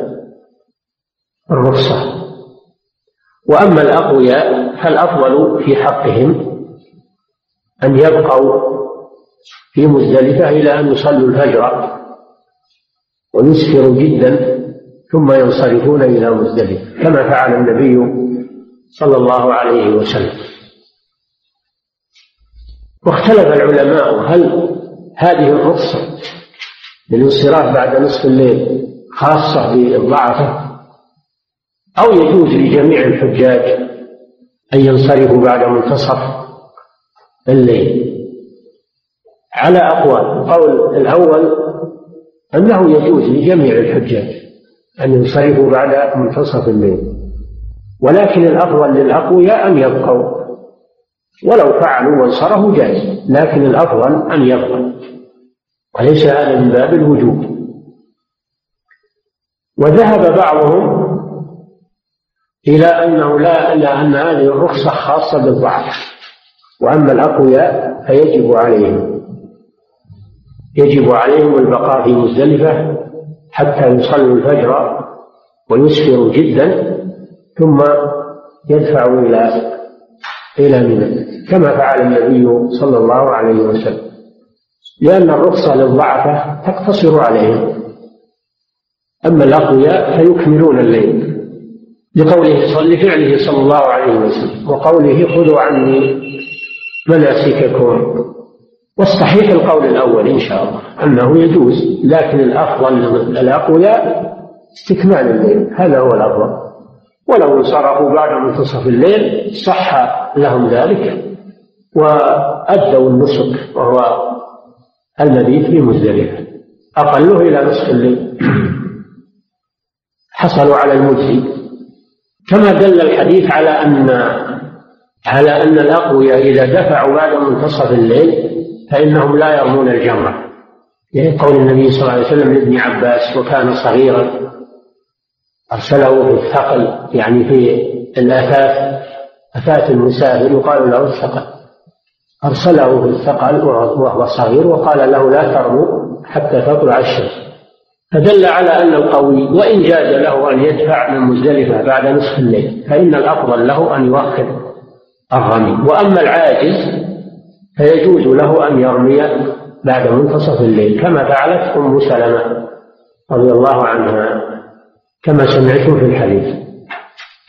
الرخصة. وأما الأقوياء فالأفضل في حقهم أن يبقوا في مزدلفة إلى أن يصلوا الفجر ويسفروا جدا ثم ينصرفون إلى مزدلفة كما فعل النبي صلى الله عليه وسلم. واختلف العلماء هل هذه الرخصة للانصراف بعد نصف الليل خاصة بالضعفة أو يجوز لجميع الحجاج أن ينصرفوا بعد منتصف الليل؟ على أقوال. القول الأول أنه يجوز لجميع الحجاج أن ينصرفوا بعد منتصف الليل. ولكن الأفضل للأقوياء أن يبقوا. ولو فعلوا وانصرفوا جائز لكن الأفضل أن يبقوا. وليس هذا من باب الوجوب. وذهب بعضهم إلى أنه لا إلى أن هذه الرخصة خاصة بالضعف. وأما الأقوياء فيجب عليهم. يجب عليهم البقاء في مزدلفة حتى يصلوا الفجر ويسفروا جدا ثم يدفعوا إلى إلى منى كما فعل النبي صلى الله عليه وسلم. لأن الرخصة للضعفة تقتصر عليهم. أما الأقوياء فيكملون الليل لقوله لفعله صلى الله عليه وسلم وقوله خذوا عني مناسككم. والصحيح القول الأول إن شاء الله أنه يجوز لكن الأفضل للأقوياء استكمال الليل هذا هو الأفضل. ولو انصرفوا بعد منتصف الليل صح لهم ذلك وأدوا النسك وهو المبيت في مزدلفة. أقله إلى نصف الليل. حصلوا على المجزي كما دل الحديث على أن على أن الأقوياء إذا دفعوا بعد منتصف الليل فإنهم لا يرمون الجمرة. يعني قول النبي صلى الله عليه وسلم لابن عباس وكان صغيرا أرسله في الثقل يعني في الآفات أفات المسافر يقال له الثقل. أرسله في الثقل وهو صغير وقال له لا ترموا حتى تطلع الشمس. فدل على أن القوي وإن جاز له أن يدفع من مزدلفة بعد نصف الليل فإن الأفضل له أن يؤخر الرمي. وأما العاجز فيجوز له أن يرمي بعد منتصف الليل كما فعلت أم سلمة رضي الله عنها. كما سمعتم في الحديث.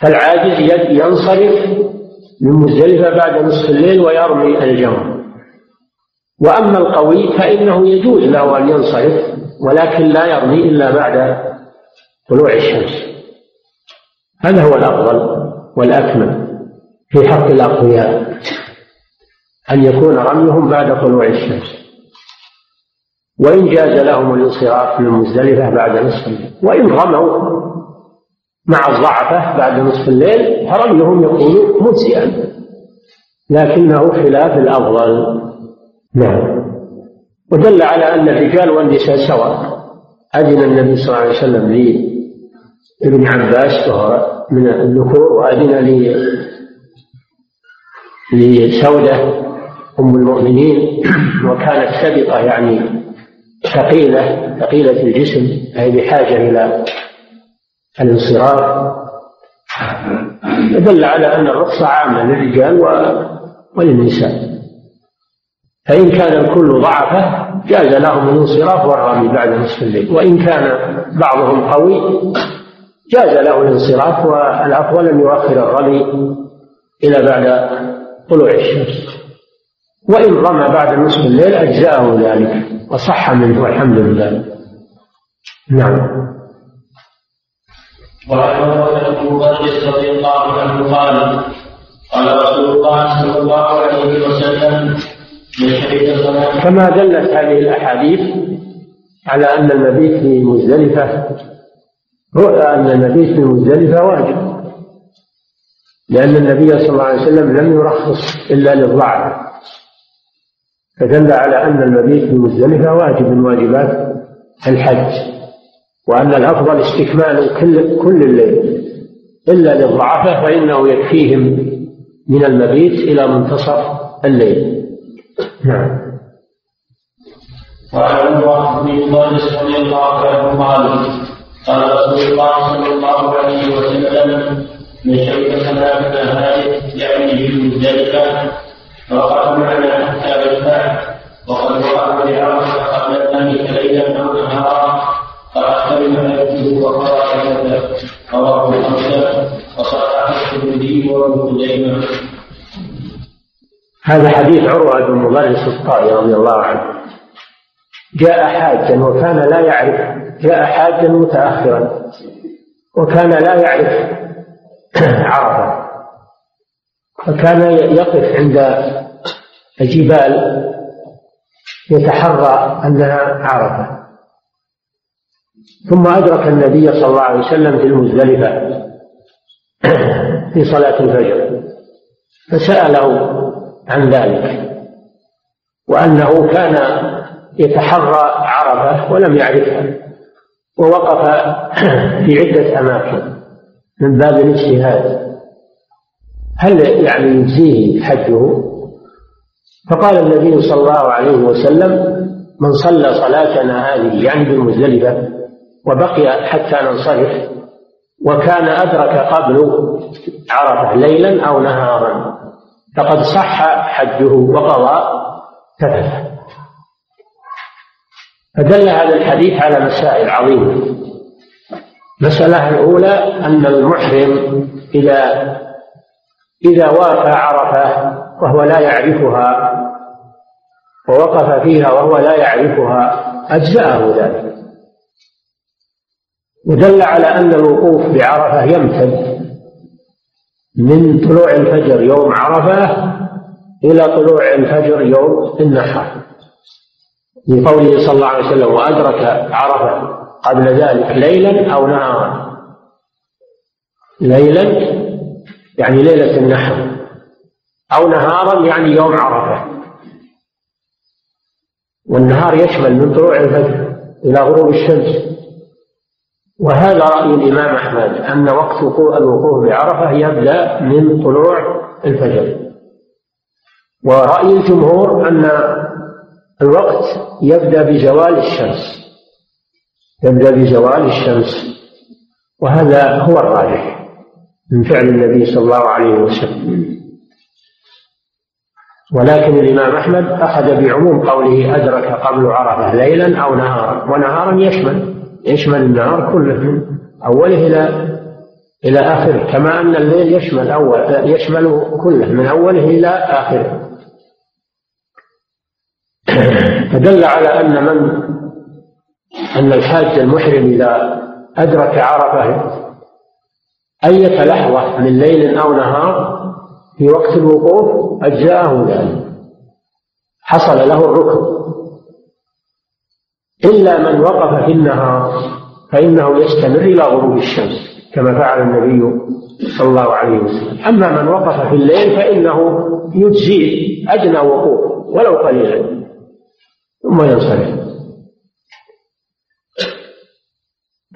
فالعاجز ينصرف من مزدلفة بعد نصف الليل ويرمي الجمر. وأما القوي فإنه يجوز له أن ينصرف ولكن لا يرمي إلا بعد طلوع الشمس. هذا هو الأفضل والأكمل في حق الأقوياء أن يكون رميهم بعد طلوع الشمس. وإن جاز لهم الانصراف من مزدلفة بعد نصف الليل وإن رموا مع الضعفة بعد نصف الليل فرميهم يكون مجزئا. لكنه خلاف الأفضل. نعم. ودل على أن الرجال والنساء سواء. أذن النبي صلى الله عليه وسلم لابن عباس وهو من الذكور وأذن لي لسودة أم المؤمنين وكانت سبقة يعني ثقيلة ثقيلة الجسم أي بحاجة إلى الانصراف دل على أن الرخصة عامة للرجال وللنساء. فإن كان الكل ضعفه جاز لهم الانصراف والرمي بعد نصف الليل. وإن كان بعضهم قوي جاز له الانصراف والأفضل أن يؤخر الرمي إلى بعد طلوع الشمس. وإن رمى بعد نصف الليل أجزاءه ذلك وصح منه الحمد لله. نعم. رضي الله عنه قال قال رسول الله صلى الله عليه وسلم كما دلت هذه الأحاديث على أن المبيت في مزدلفة أن المبيت في مزدلفة واجب لأن النبي صلى الله عليه وسلم لم يرخص إلا للضعف. فدل على أن المبيت في مزدلفة واجب من واجبات الحج. وأن الأفضل استكمال كل كل الليل إلا للضعفاء فإنه يكفيهم من المبيت إلى منتصف الليل. نعم. وعن عمر بن طارس رضي الله عنه قال قال رسول الله صلى الله عليه وسلم من شرب ثلاث نهار يعني في مزدلفه فقد معنا حتى يرتاح وقد وقع بعرفة قبل ذلك ليلا أو نهارا فاحتمل ما يكتب وقرا كذا رواه الخمسه وصححه الترمذي وابن خزيمه هذا حديث عروة بن مضرس الطائي رضي الله عنه. جاء حاجا وكان لا يعرف جاء حاجا متأخرا وكان لا يعرف عرفة. فكان يقف عند الجبال يتحرى أنها عرفة. ثم أدرك النبي صلى الله عليه وسلم في المزدلفة في صلاة الفجر فسأله عن ذلك وأنه كان يتحرى عرفة ولم يعرفها ووقف في عدة أماكن من باب الاجتهاد. هل يعني يجزيه حجه؟ فقال النبي صلى الله عليه وسلم من صلى صلاتنا هذه يعني بالمزدلفة وبقي حتى ننصرف. وكان أدرك قبل عرفة ليلا أو نهارا. فقد صح حجه وقضى تفثه فدل هذا الحديث على مسائل عظيمة. المسألة الأولى أن المحرم إذا إذا وافى عرفة وهو لا يعرفها ووقف فيها وهو لا يعرفها أجزأه ذلك. ودل على أن الوقوف بعرفة يمتد من طلوع الفجر يوم عرفة إلى طلوع الفجر يوم النحر. لقوله صلى الله عليه وسلم وأدرك عرفة قبل ذلك ليلا أو نهارا ليلا يعني ليلة النحر. أو نهارا يعني يوم عرفة. والنهار يشمل من طلوع الفجر إلى غروب الشمس. وهذا رأي الإمام أحمد أن وقت الوقوف بعرفة يبدأ من طلوع الفجر. ورأي الجمهور أن الوقت يبدأ بزوال الشمس يبدأ بزوال الشمس. وهذا هو الراجح من فعل النبي صلى الله عليه وسلم. ولكن الإمام أحمد أخذ بعموم قوله أدرك قبل عرفة ليلا أو نهارا ونهارا يشمل. يشمل النهار كله من أوله إلى إلى آخره كما أن الليل يشمل أول يشمل كله من أوله إلى آخره. فدل على أن من أن الحاج المحرم إذا أدرك عرفة أية لحظة من ليل أو نهار في وقت الوقوف أجزاءه ذلك. حصل له الركن. إلا من وقف في النهار فإنه يستمر إلى غروب الشمس كما فعل النبي صلى الله عليه وسلم. أما من وقف في الليل فإنه يجزيه أدنى وقوف ولو قليلا ثم ينصرف.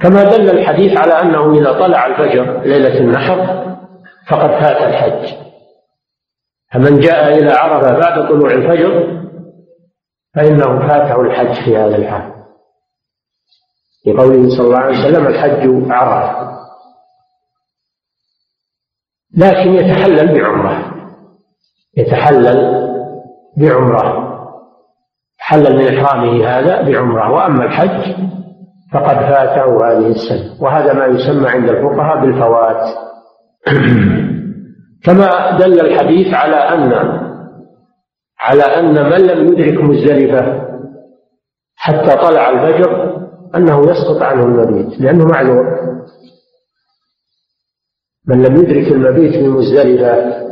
كما دل الحديث على أنه إذا طلع الفجر ليلة النحر فقد فات الحج. فمن جاء إلى عرفة بعد طلوع الفجر فإنه فاته الحج في هذا العام لقوله صلى الله عليه وسلم الحج عرفة. لكن يتحلل بعمرة. يتحلل بعمرة. حلل من إحرامه هذا بعمرة. وأما الحج فقد فاته هذه السنة. وهذا ما يسمى عند الفقهاء بالفوات. كما دل الحديث على أن على أن من لم يدرك مزدلفة حتى طلع الفجر أنه يسقط عنه المبيت لأنه معذور. من لم يدرك المبيت في مزدلفة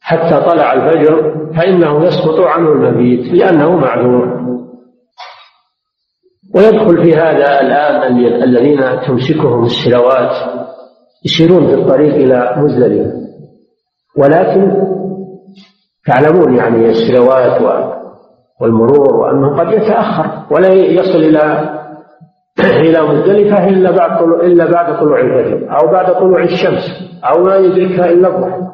حتى طلع الفجر فإنه يسقط عنه المبيت لأنه معذور. ويدخل في هذا الآن الذين تمسكهم السلوات يسيرون في الطريق إلى مزدلفة. ولكن تعلمون يعني السلوات والمرور وأنه قد يتأخر ولا يصل إلى إلى مزدلفة إلا بعد طلوع إلا بعد طلوع الفجر أو بعد طلوع الشمس أو ما يدركها إلا الضحى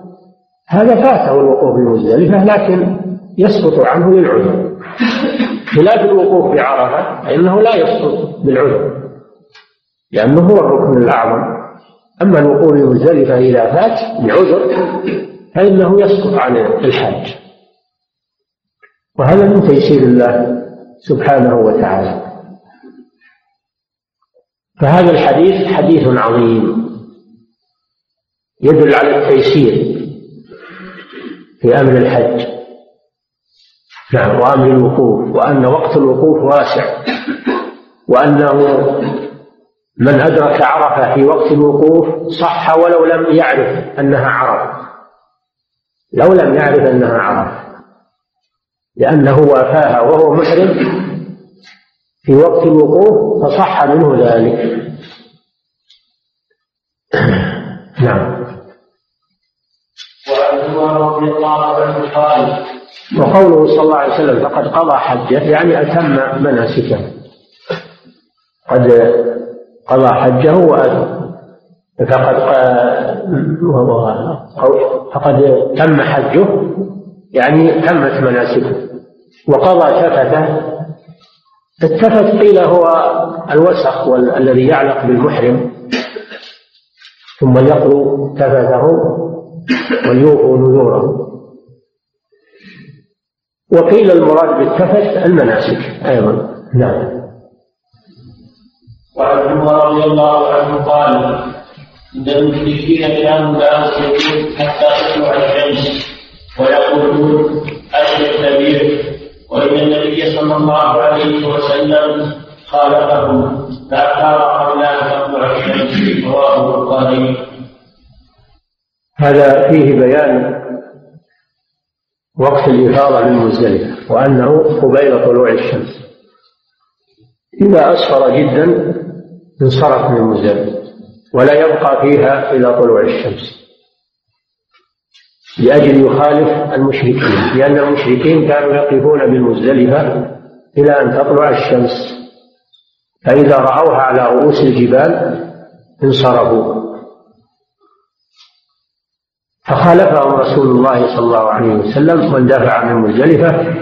هذا فاته الوقوف بمزدلفة لكن يسقط عنه للعذر. خلاف الوقوف بعرفة فإنه لا يسقط بالعذر لأنه هو الركن الأعظم. أما الوقوف بمزدلفة إذا فات بعذر فإنه يسقط عن الحج وهذا من تيسير الله سبحانه وتعالى. فهذا الحديث حديث عظيم. يدل على التيسير في أمر الحج. نعم وأمر الوقوف وأن وقت الوقوف واسع. وأنه من أدرك عرفة في وقت الوقوف صح ولو لم يعرف أنها عرفة. لو لم يعرف أنها عرفة. لأنه وافاها وهو محرم في وقت الوقوف فصح منه ذلك. نعم. وعن عمر رضي الله عنه قال وقوله صلى الله عليه وسلم فقد قضى حجة يعني أتم مناسكه. قد قضى حجه فقد فقد تم حجه يعني تمت مناسكه. وقضى تفته التفت قيل هو الوسخ الذي يعلق بالمحرم. ثم يقضوا تفته وليوفوا نذوره. وقيل المراد بالتفت المناسك أيضا. نعم. وعن عمر رضي الله عنه قال إن المشركين كانوا لا يصلون حتى تطلع الشمس ويقولون أشرك كبير وإن النبي صلى الله عليه وسلم خالفهم فأخار قبل أن تطلع الشمس رواه البخاري. هذا فيه بيان وقت الإفاضة من مزدلفة وأنه قبيل طلوع الشمس. إذا أسفر جدا انصرف من مزدلفة ولا يبقى فيها إلى طلوع الشمس. لأجل يخالف المشركين لأن المشركين كانوا يقفون بالمزدلفة إلى أن تطلع الشمس. فإذا رأوها على رؤوس الجبال انصرفوا. فخالفهم رسول الله صلى الله عليه وسلم واندفع من مزدلفة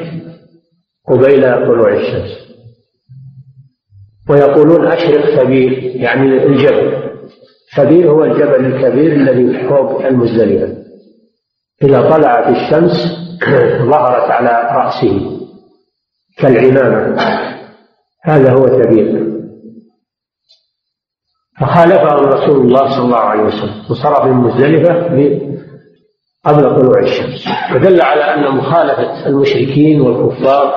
قبيل طلوع الشمس. ويقولون أشرق سبيل يعني الجبل. سبيل هو الجبل الكبير الذي فوق المزدلفة. إذا طلعت الشمس ظهرت على رأسه. كالعمامة هذا هو سبيل فخالفهم رسول الله صلى الله عليه وسلم. وصرف من مزدلفة قبل طلوع الشمس. فدل على أن مخالفة المشركين والكفار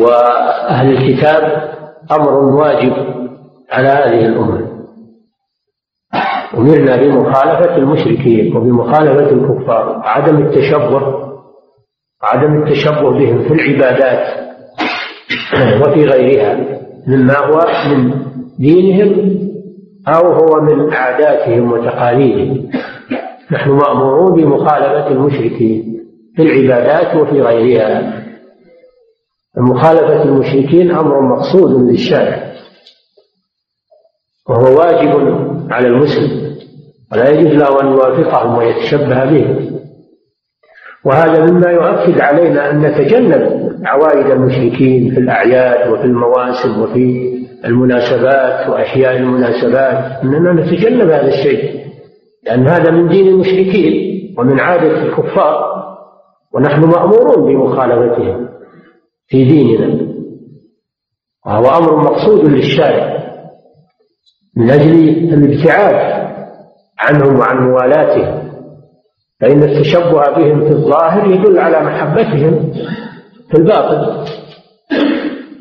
وأهل الكتاب أمر واجب على هذه الأمة. أمرنا بمخالفة المشركين وبمخالفة الكفار وعدم التشبه وعدم التشبه بهم في العبادات وفي غيرها مما هو من دينهم أو هو من عاداتهم وتقاليدهم. نحن مأمورون بمخالفة المشركين في العبادات وفي غيرها. مخالفة المشركين أمر مقصود للشارع وهو واجب على المسلم. ولا يجوز له أن يوافقهم ويتشبه بهم وهذا مما يؤكد علينا أن نتجنب عوائد المشركين في الأعياد وفي المواسم وفي المناسبات وأحياء المناسبات أننا نتجنب هذا الشيء لأن هذا من دين المشركين ومن عادة الكفار ونحن مأمورون بمخالفتهم في ديننا. وهو أمر مقصود للشارع من أجل الابتعاد عنهم وعن موالاتهم. فإن التشبه بهم في الظاهر يدل على محبتهم في الباطن.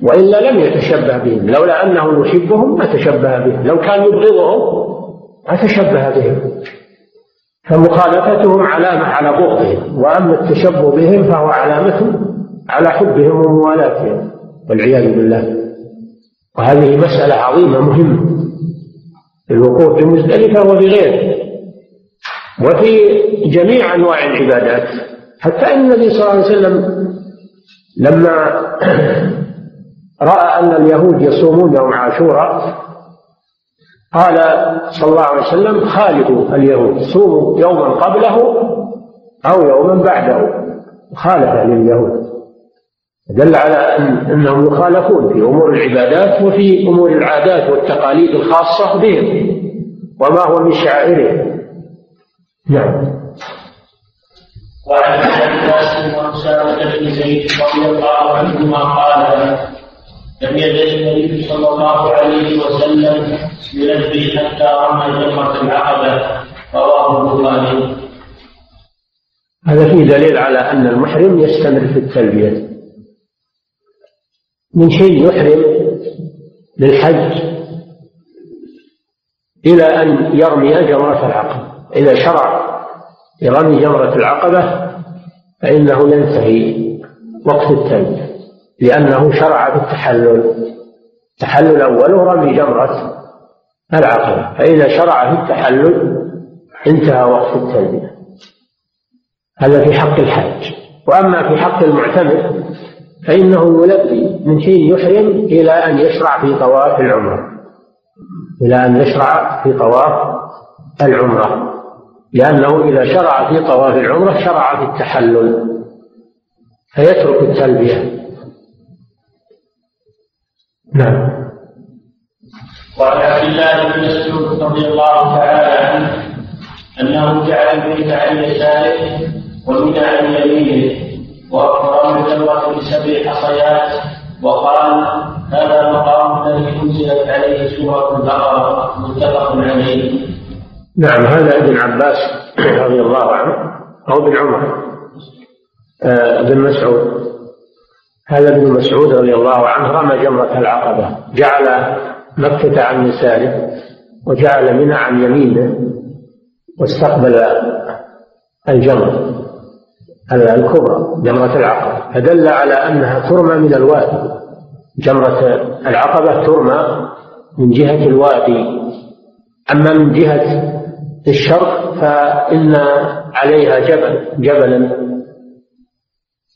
وإلا لم يتشبه بهم. لولا أنه يحبهم ما تشبه بهم. لو كان يبغضهم ما تشبه بهم. فمخالفتهم علامة على بغضهم. وأما التشبه بهم فهو علامة على حبهم وموالاتهم. والعياذ بالله. وهذه مسألة عظيمة مهمة. في الوقوف بمزدلفة وبغيره وفي جميع أنواع العبادات. حتى أن النبي صلى الله عليه وسلم لما رأى أن اليهود يصومون يوم عاشوراء قال صلى الله عليه وسلم خالفوا اليهود صوموا يوما قبله أو يوما بعده. مخالفة لليهود. دل على أن أنهم يخالفون في أمور العبادات وفي أمور العادات والتقاليد الخاصة بهم. وما هو من شعائرهم. نعم. وعن عباس وأسامة بن زيد رضي الله عنهما قال لم يزل النبي صلى الله عليه وسلم يلبي حتى رمى جمرة العقبة. رواه البخاري. هذا فيه دليل على أن المحرم يستمر في التلبية. من حين يحرم للحج إلى أن يرمي جمرة العقبة. إذا شرع في رمي جمرة العقبة فإنه ينتهي وقت التلبية لأنه شرع في التحلل. التحلل أوله رمي جمرة العقبة فإذا شرع في التحلل انتهى وقت التلبية هذا في حق الحاج. وأما في حق المعتمر فإنه يلبي من حين يحرم إلى أن يشرع في طواف العمرة. إلى أن يشرع في طواف العمرة. لأنه إذا شرع في طواف العمرة شرع في التحلل. فيترك التلبية. نعم. وعن عبد الله بن مسعود رضي الله تعالى عنه أنه جعل البيت عن يساره ومنى عن يمينه. واكرم الجمره بسبع حصيات وقال هذا مقام الذي انزلت عليه سورة البقرة. متفق عليه. نعم هذا ابن عباس رضي الله عنه أو ابن عمر. آه، بن مسعود. هذا ابن مسعود رضي الله عنه رمى جمرة العقبة جعل مكة عن يساره وجعل منى عن يمينه واستقبل الجمرة. الكبرى جمرة العقبة. فدل على أنها ترمى من الوادي. جمرة العقبة ترمى من جهة الوادي. أما من جهة الشرق فإن عليها جبل جبلا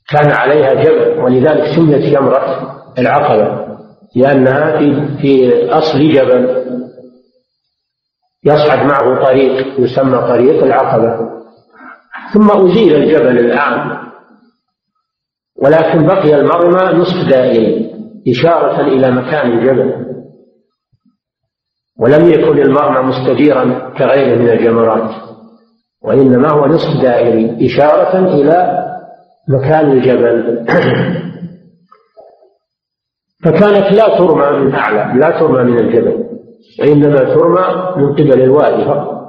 كان عليها جبل ولذلك سميت جمرة العقبة لأنها في في أصل جبل يصعد معه طريق يسمى طريق العقبة. ثم أزيل الجبل الآن ولكن بقي المرمى نصف دائري إشارة إلى مكان الجبل. ولم يكن المرمى مستديرا كغيره من الجمرات وإنما هو نصف دائري إشارة إلى مكان الجبل. فكانت لا ترمى من أعلى لا ترمى من الجبل وإنما ترمى من قبل الوادي فقط.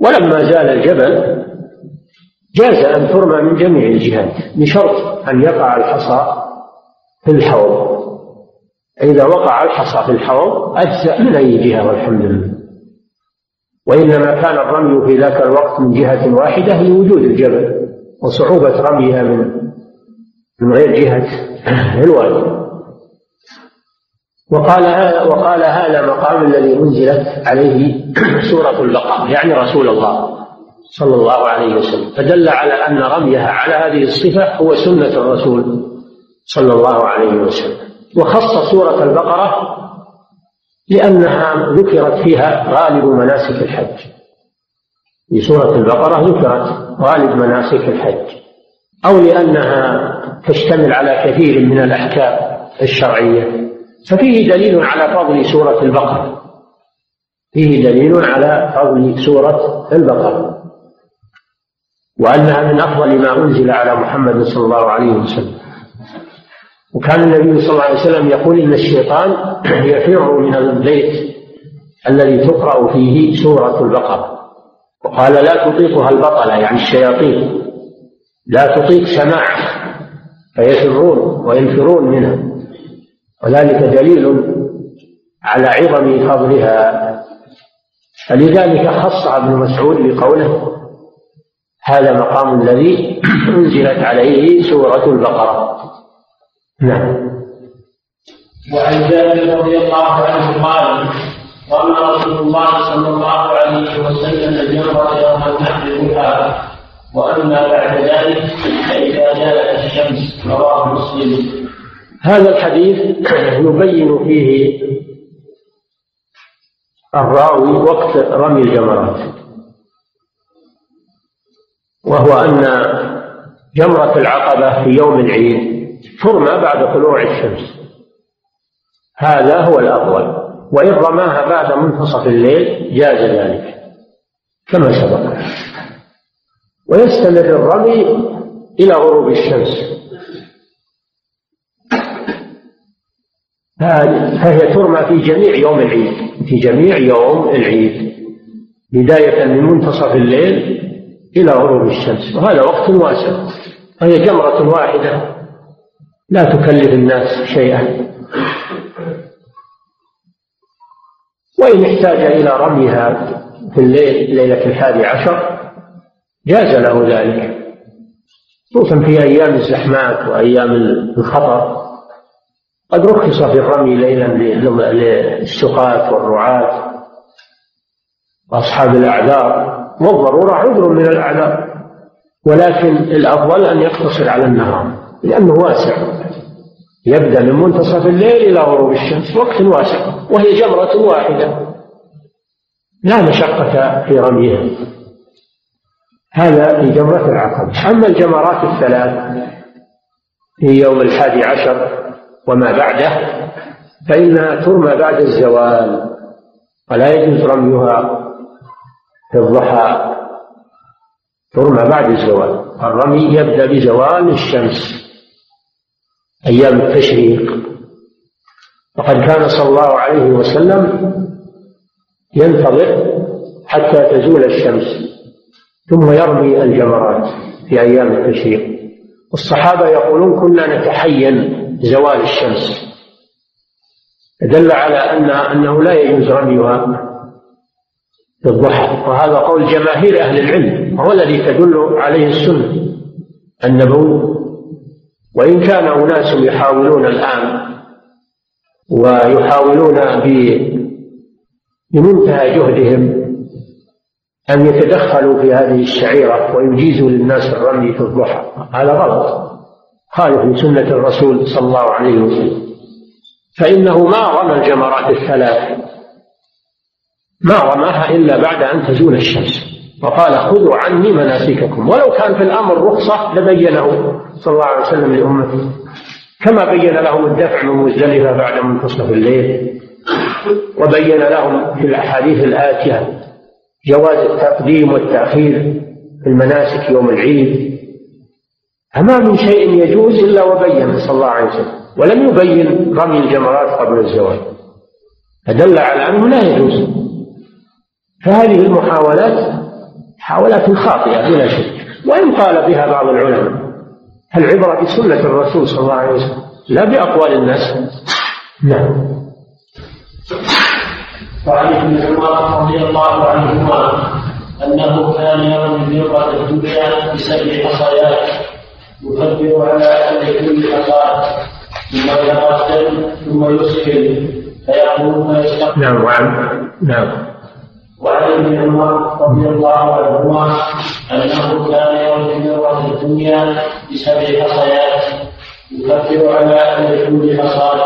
ولما زال الجبل جاز أن ترمى من جميع الجهات بشرط أن يقع الحصى في الحوض. إذا وقع الحصى في الحوض أجزأ من أي جهة والحمد لله. وإنما كان الرمي في ذاك الوقت من جهة واحدة لوجود الجبل وصعوبة رميها من من غير جهة الوادي. وقال هذا وقال هذا مقام الذي أنزلت عليه سورة البقرة يعني رسول الله. صلى الله عليه وسلم فدل على أن رميها على هذه الصفة هو سنة الرسول صلى الله عليه وسلم. وخص سورة البقرة لأنها ذكرت فيها غالب مناسك الحج. في سورة البقرة ذكرت غالب مناسك الحج. أو لأنها تشتمل على كثير من الأحكام الشرعية. ففيه دليل على فضل سورة البقرة. فيه دليل على فضل سورة البقرة. وأنها من أفضل ما أنزل على محمد صلى الله عليه وسلم. وكان النبي صلى الله عليه وسلم يقول إن الشيطان يفر من البيت الذي تقرأ فيه سورة البقرة. وقال لا تطيقها البطلة يعني الشياطين. لا تطيق سماعها فيفرون وينفرون منها. وذلك دليل على عظم فضلها. فلذلك خصها ابن مسعود بقوله هذا مقام الذي أنزلت عليه سورة البقرة. نعم. وعن جابر رضي الله عنه قال رمى رسول الله صلى الله عليه وسلم الجمرة يوم النحر بها وأما بعد ذلك فإذا جاءت الشمس رواه مسلم. هذا الحديث يبين فيه الراوي وقت رمي الجمرات. وهو أن جمرة العقبة في يوم العيد ترمى بعد طلوع الشمس. هذا هو الأفضل وإن رماها بعد منتصف الليل جاز ذلك. كما سبق. ويستمر الرمي إلى غروب الشمس. فهي ترمى في جميع يوم العيد في جميع يوم العيد. بداية من منتصف الليل إلى غروب الشمس وهذا وقت واسع وهي جمرة واحدة لا تكلف الناس شيئا. وإن احتاج إلى رميها في الليل ليلة الحادي عشر جاز له ذلك. خصوصا في أيام الزحمات وأيام الخطر. قد رخص في الرمي ليلا للسقاة والرعاة وأصحاب الأعذار. والضرورة عذر من الأعذار. ولكن الأفضل أن يقتصر على النهار لأنه واسع. يبدأ من منتصف الليل إلى غروب الشمس وقت واسع وهي جمرة واحدة. لا مشقة في رميها. هذا في جمرة العقبة. أما الجمرات الثلاث في يوم الحادي عشر وما بعده فإنها ترمى بعد الزوال ولا يجوز رميها. في الضحى ترمى بعد الزوال الرمي يبدأ بزوال الشمس أيام التشريق. وقد كان صلى الله عليه وسلم ينتظر حتى تزول الشمس ثم يرمي الجمرات في أيام التشريق. والصحابة يقولون كنا نتحين زوال الشمس. دل على أن أنه لا يجوز رميها. الضحى وهذا قول جماهير أهل العلم وهو الذي تدل عليه السنة النبوي وإن كان أناس يحاولون الآن ويحاولون بمنتهى جهدهم أن يتدخلوا في هذه الشعيرة ويجيزوا للناس الرمي في الضحى. هذا غلط. خالف لسنة الرسول صلى الله عليه وسلم. فإنه ما رمى الجمرات الثلاث. ما رماها إلا بعد أن تزول الشمس. وقال خذوا عني مناسككم. ولو كان في الأمر رخصة لبينه صلى الله عليه وسلم لأمته. كما بين لهم الدفع من مزدلفة بعد منتصف الليل وبين لهم في الأحاديث الآتية جواز التقديم والتأخير في المناسك يوم العيد. فما من شيء يجوز إلا وبين صلى الله عليه وسلم. ولم يبين رمي الجمرات قبل الزواج فدل على أنه لا يجوز. فهذه المحاولات محاولات خاطئة بلا شك. وإن قال بها بعض العلماء العبرة بسنة الرسول صلى الله عليه وسلم لا بأقوال الناس؟ نعم. وعن ابن عمر رضي الله عنهما أنه كان يرمي الفرقة الدنيا بسبع حصيات يكبر على كل حصاد ثم يتقدم ثم يسكن فيقول ما يستقبل. نعم وعن نعم. وعن ابن عمر رضي الله عنهما انه كان يوم مره الدنيا بسبع حصيات يكبر على أهل كل حصاد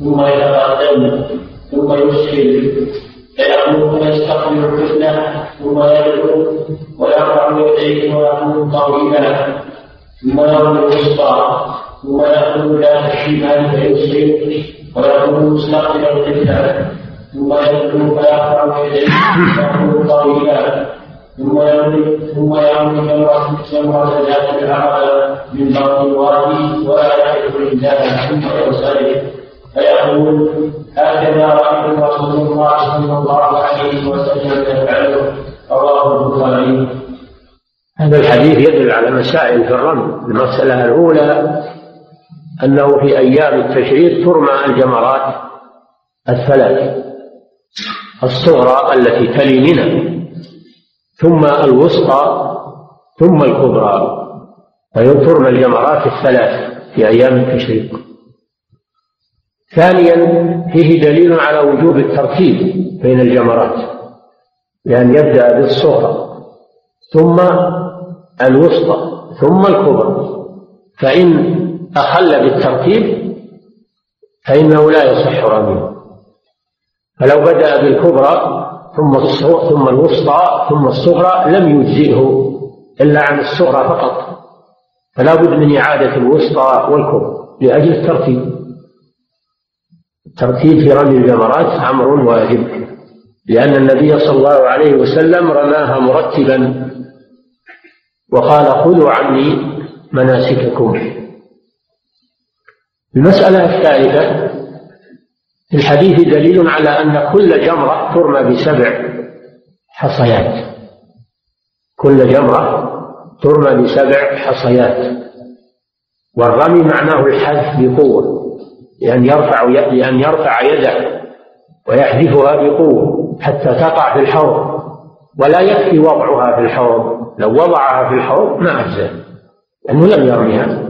ثم يتقدم ثم يسكن فيقوم فيستقبل الفتنة ثم يدعو ويرفع يديه ويقول طويلا. ثم يرمي الوسطى ثم يقول لا تشركان فيسلم ويقول مستقبل الفتنة. ثم يدعو فيرفع يديه ويقول طويلا ثم يرمي ثم جمرة جمرة ذات العقبة من بطن الوادي ولا يعرف الإنسان ثم يرسله فيقول هكذا رأيت رسول الله صلى الله عليه وسلم يفعله رواه البخاري هذا الحديث يدل على مسائل في الرمي المسألة الأولى أنه في أيام التشريق ترمى الجمرات الثلاث. الصغرى التي تلي منى ثم الوسطى ثم الكبرى. فيترمى الجمرات الثلاث في أيام التشريق. ثانيا فيه دليل على وجوب الترتيب بين الجمرات لأن يبدأ بالصغرى ثم الوسطى ثم الكبرى. فإن أخل بالترتيب فإنه لا يصح رميه فلو بدأ بالكبرى ثم ثم الوسطى ثم الصغرى لم يجزئه إلا عن الصغرى فقط. فلا بد من إعادة الوسطى والكبرى لأجل الترتيب. الترتيب في رمي الجمرات أمر واجب لأن النبي صلى الله عليه وسلم رماها مرتبا. وقال خذوا عني مناسككم. المسألة الثالثة في الحديث دليل على أن كل جمرة ترمى بسبع حصيات. كل جمرة ترمى بسبع حصيات. والرمي معناه الحذف بقوة لأن يرفع لأن يرفع يده ويحذفها بقوة حتى تقع في الحوض. ولا يكفي وضعها في الحوض. لو وضعها في الحوض ما أجزى لأنه لم يرميها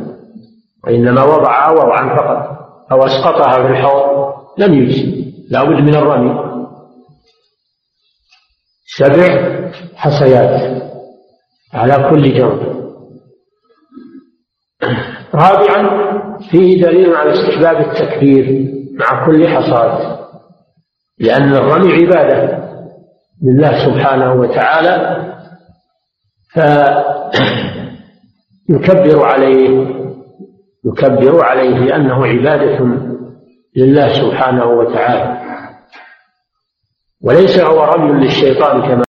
وإنما وضعها وضعا فقط. أو أسقطها في الحوض؟ لم يجزي لا بد من الرمي. سبع حصيات على كل جنب رابعا فيه دليل على استحباب التكبير مع كل حصاد لأن الرمي عبادة لله سبحانه وتعالى فيكبر عليه يكبر عليه لأنه عبادة لله سبحانه وتعالى. وليس هو رمي للشيطان كما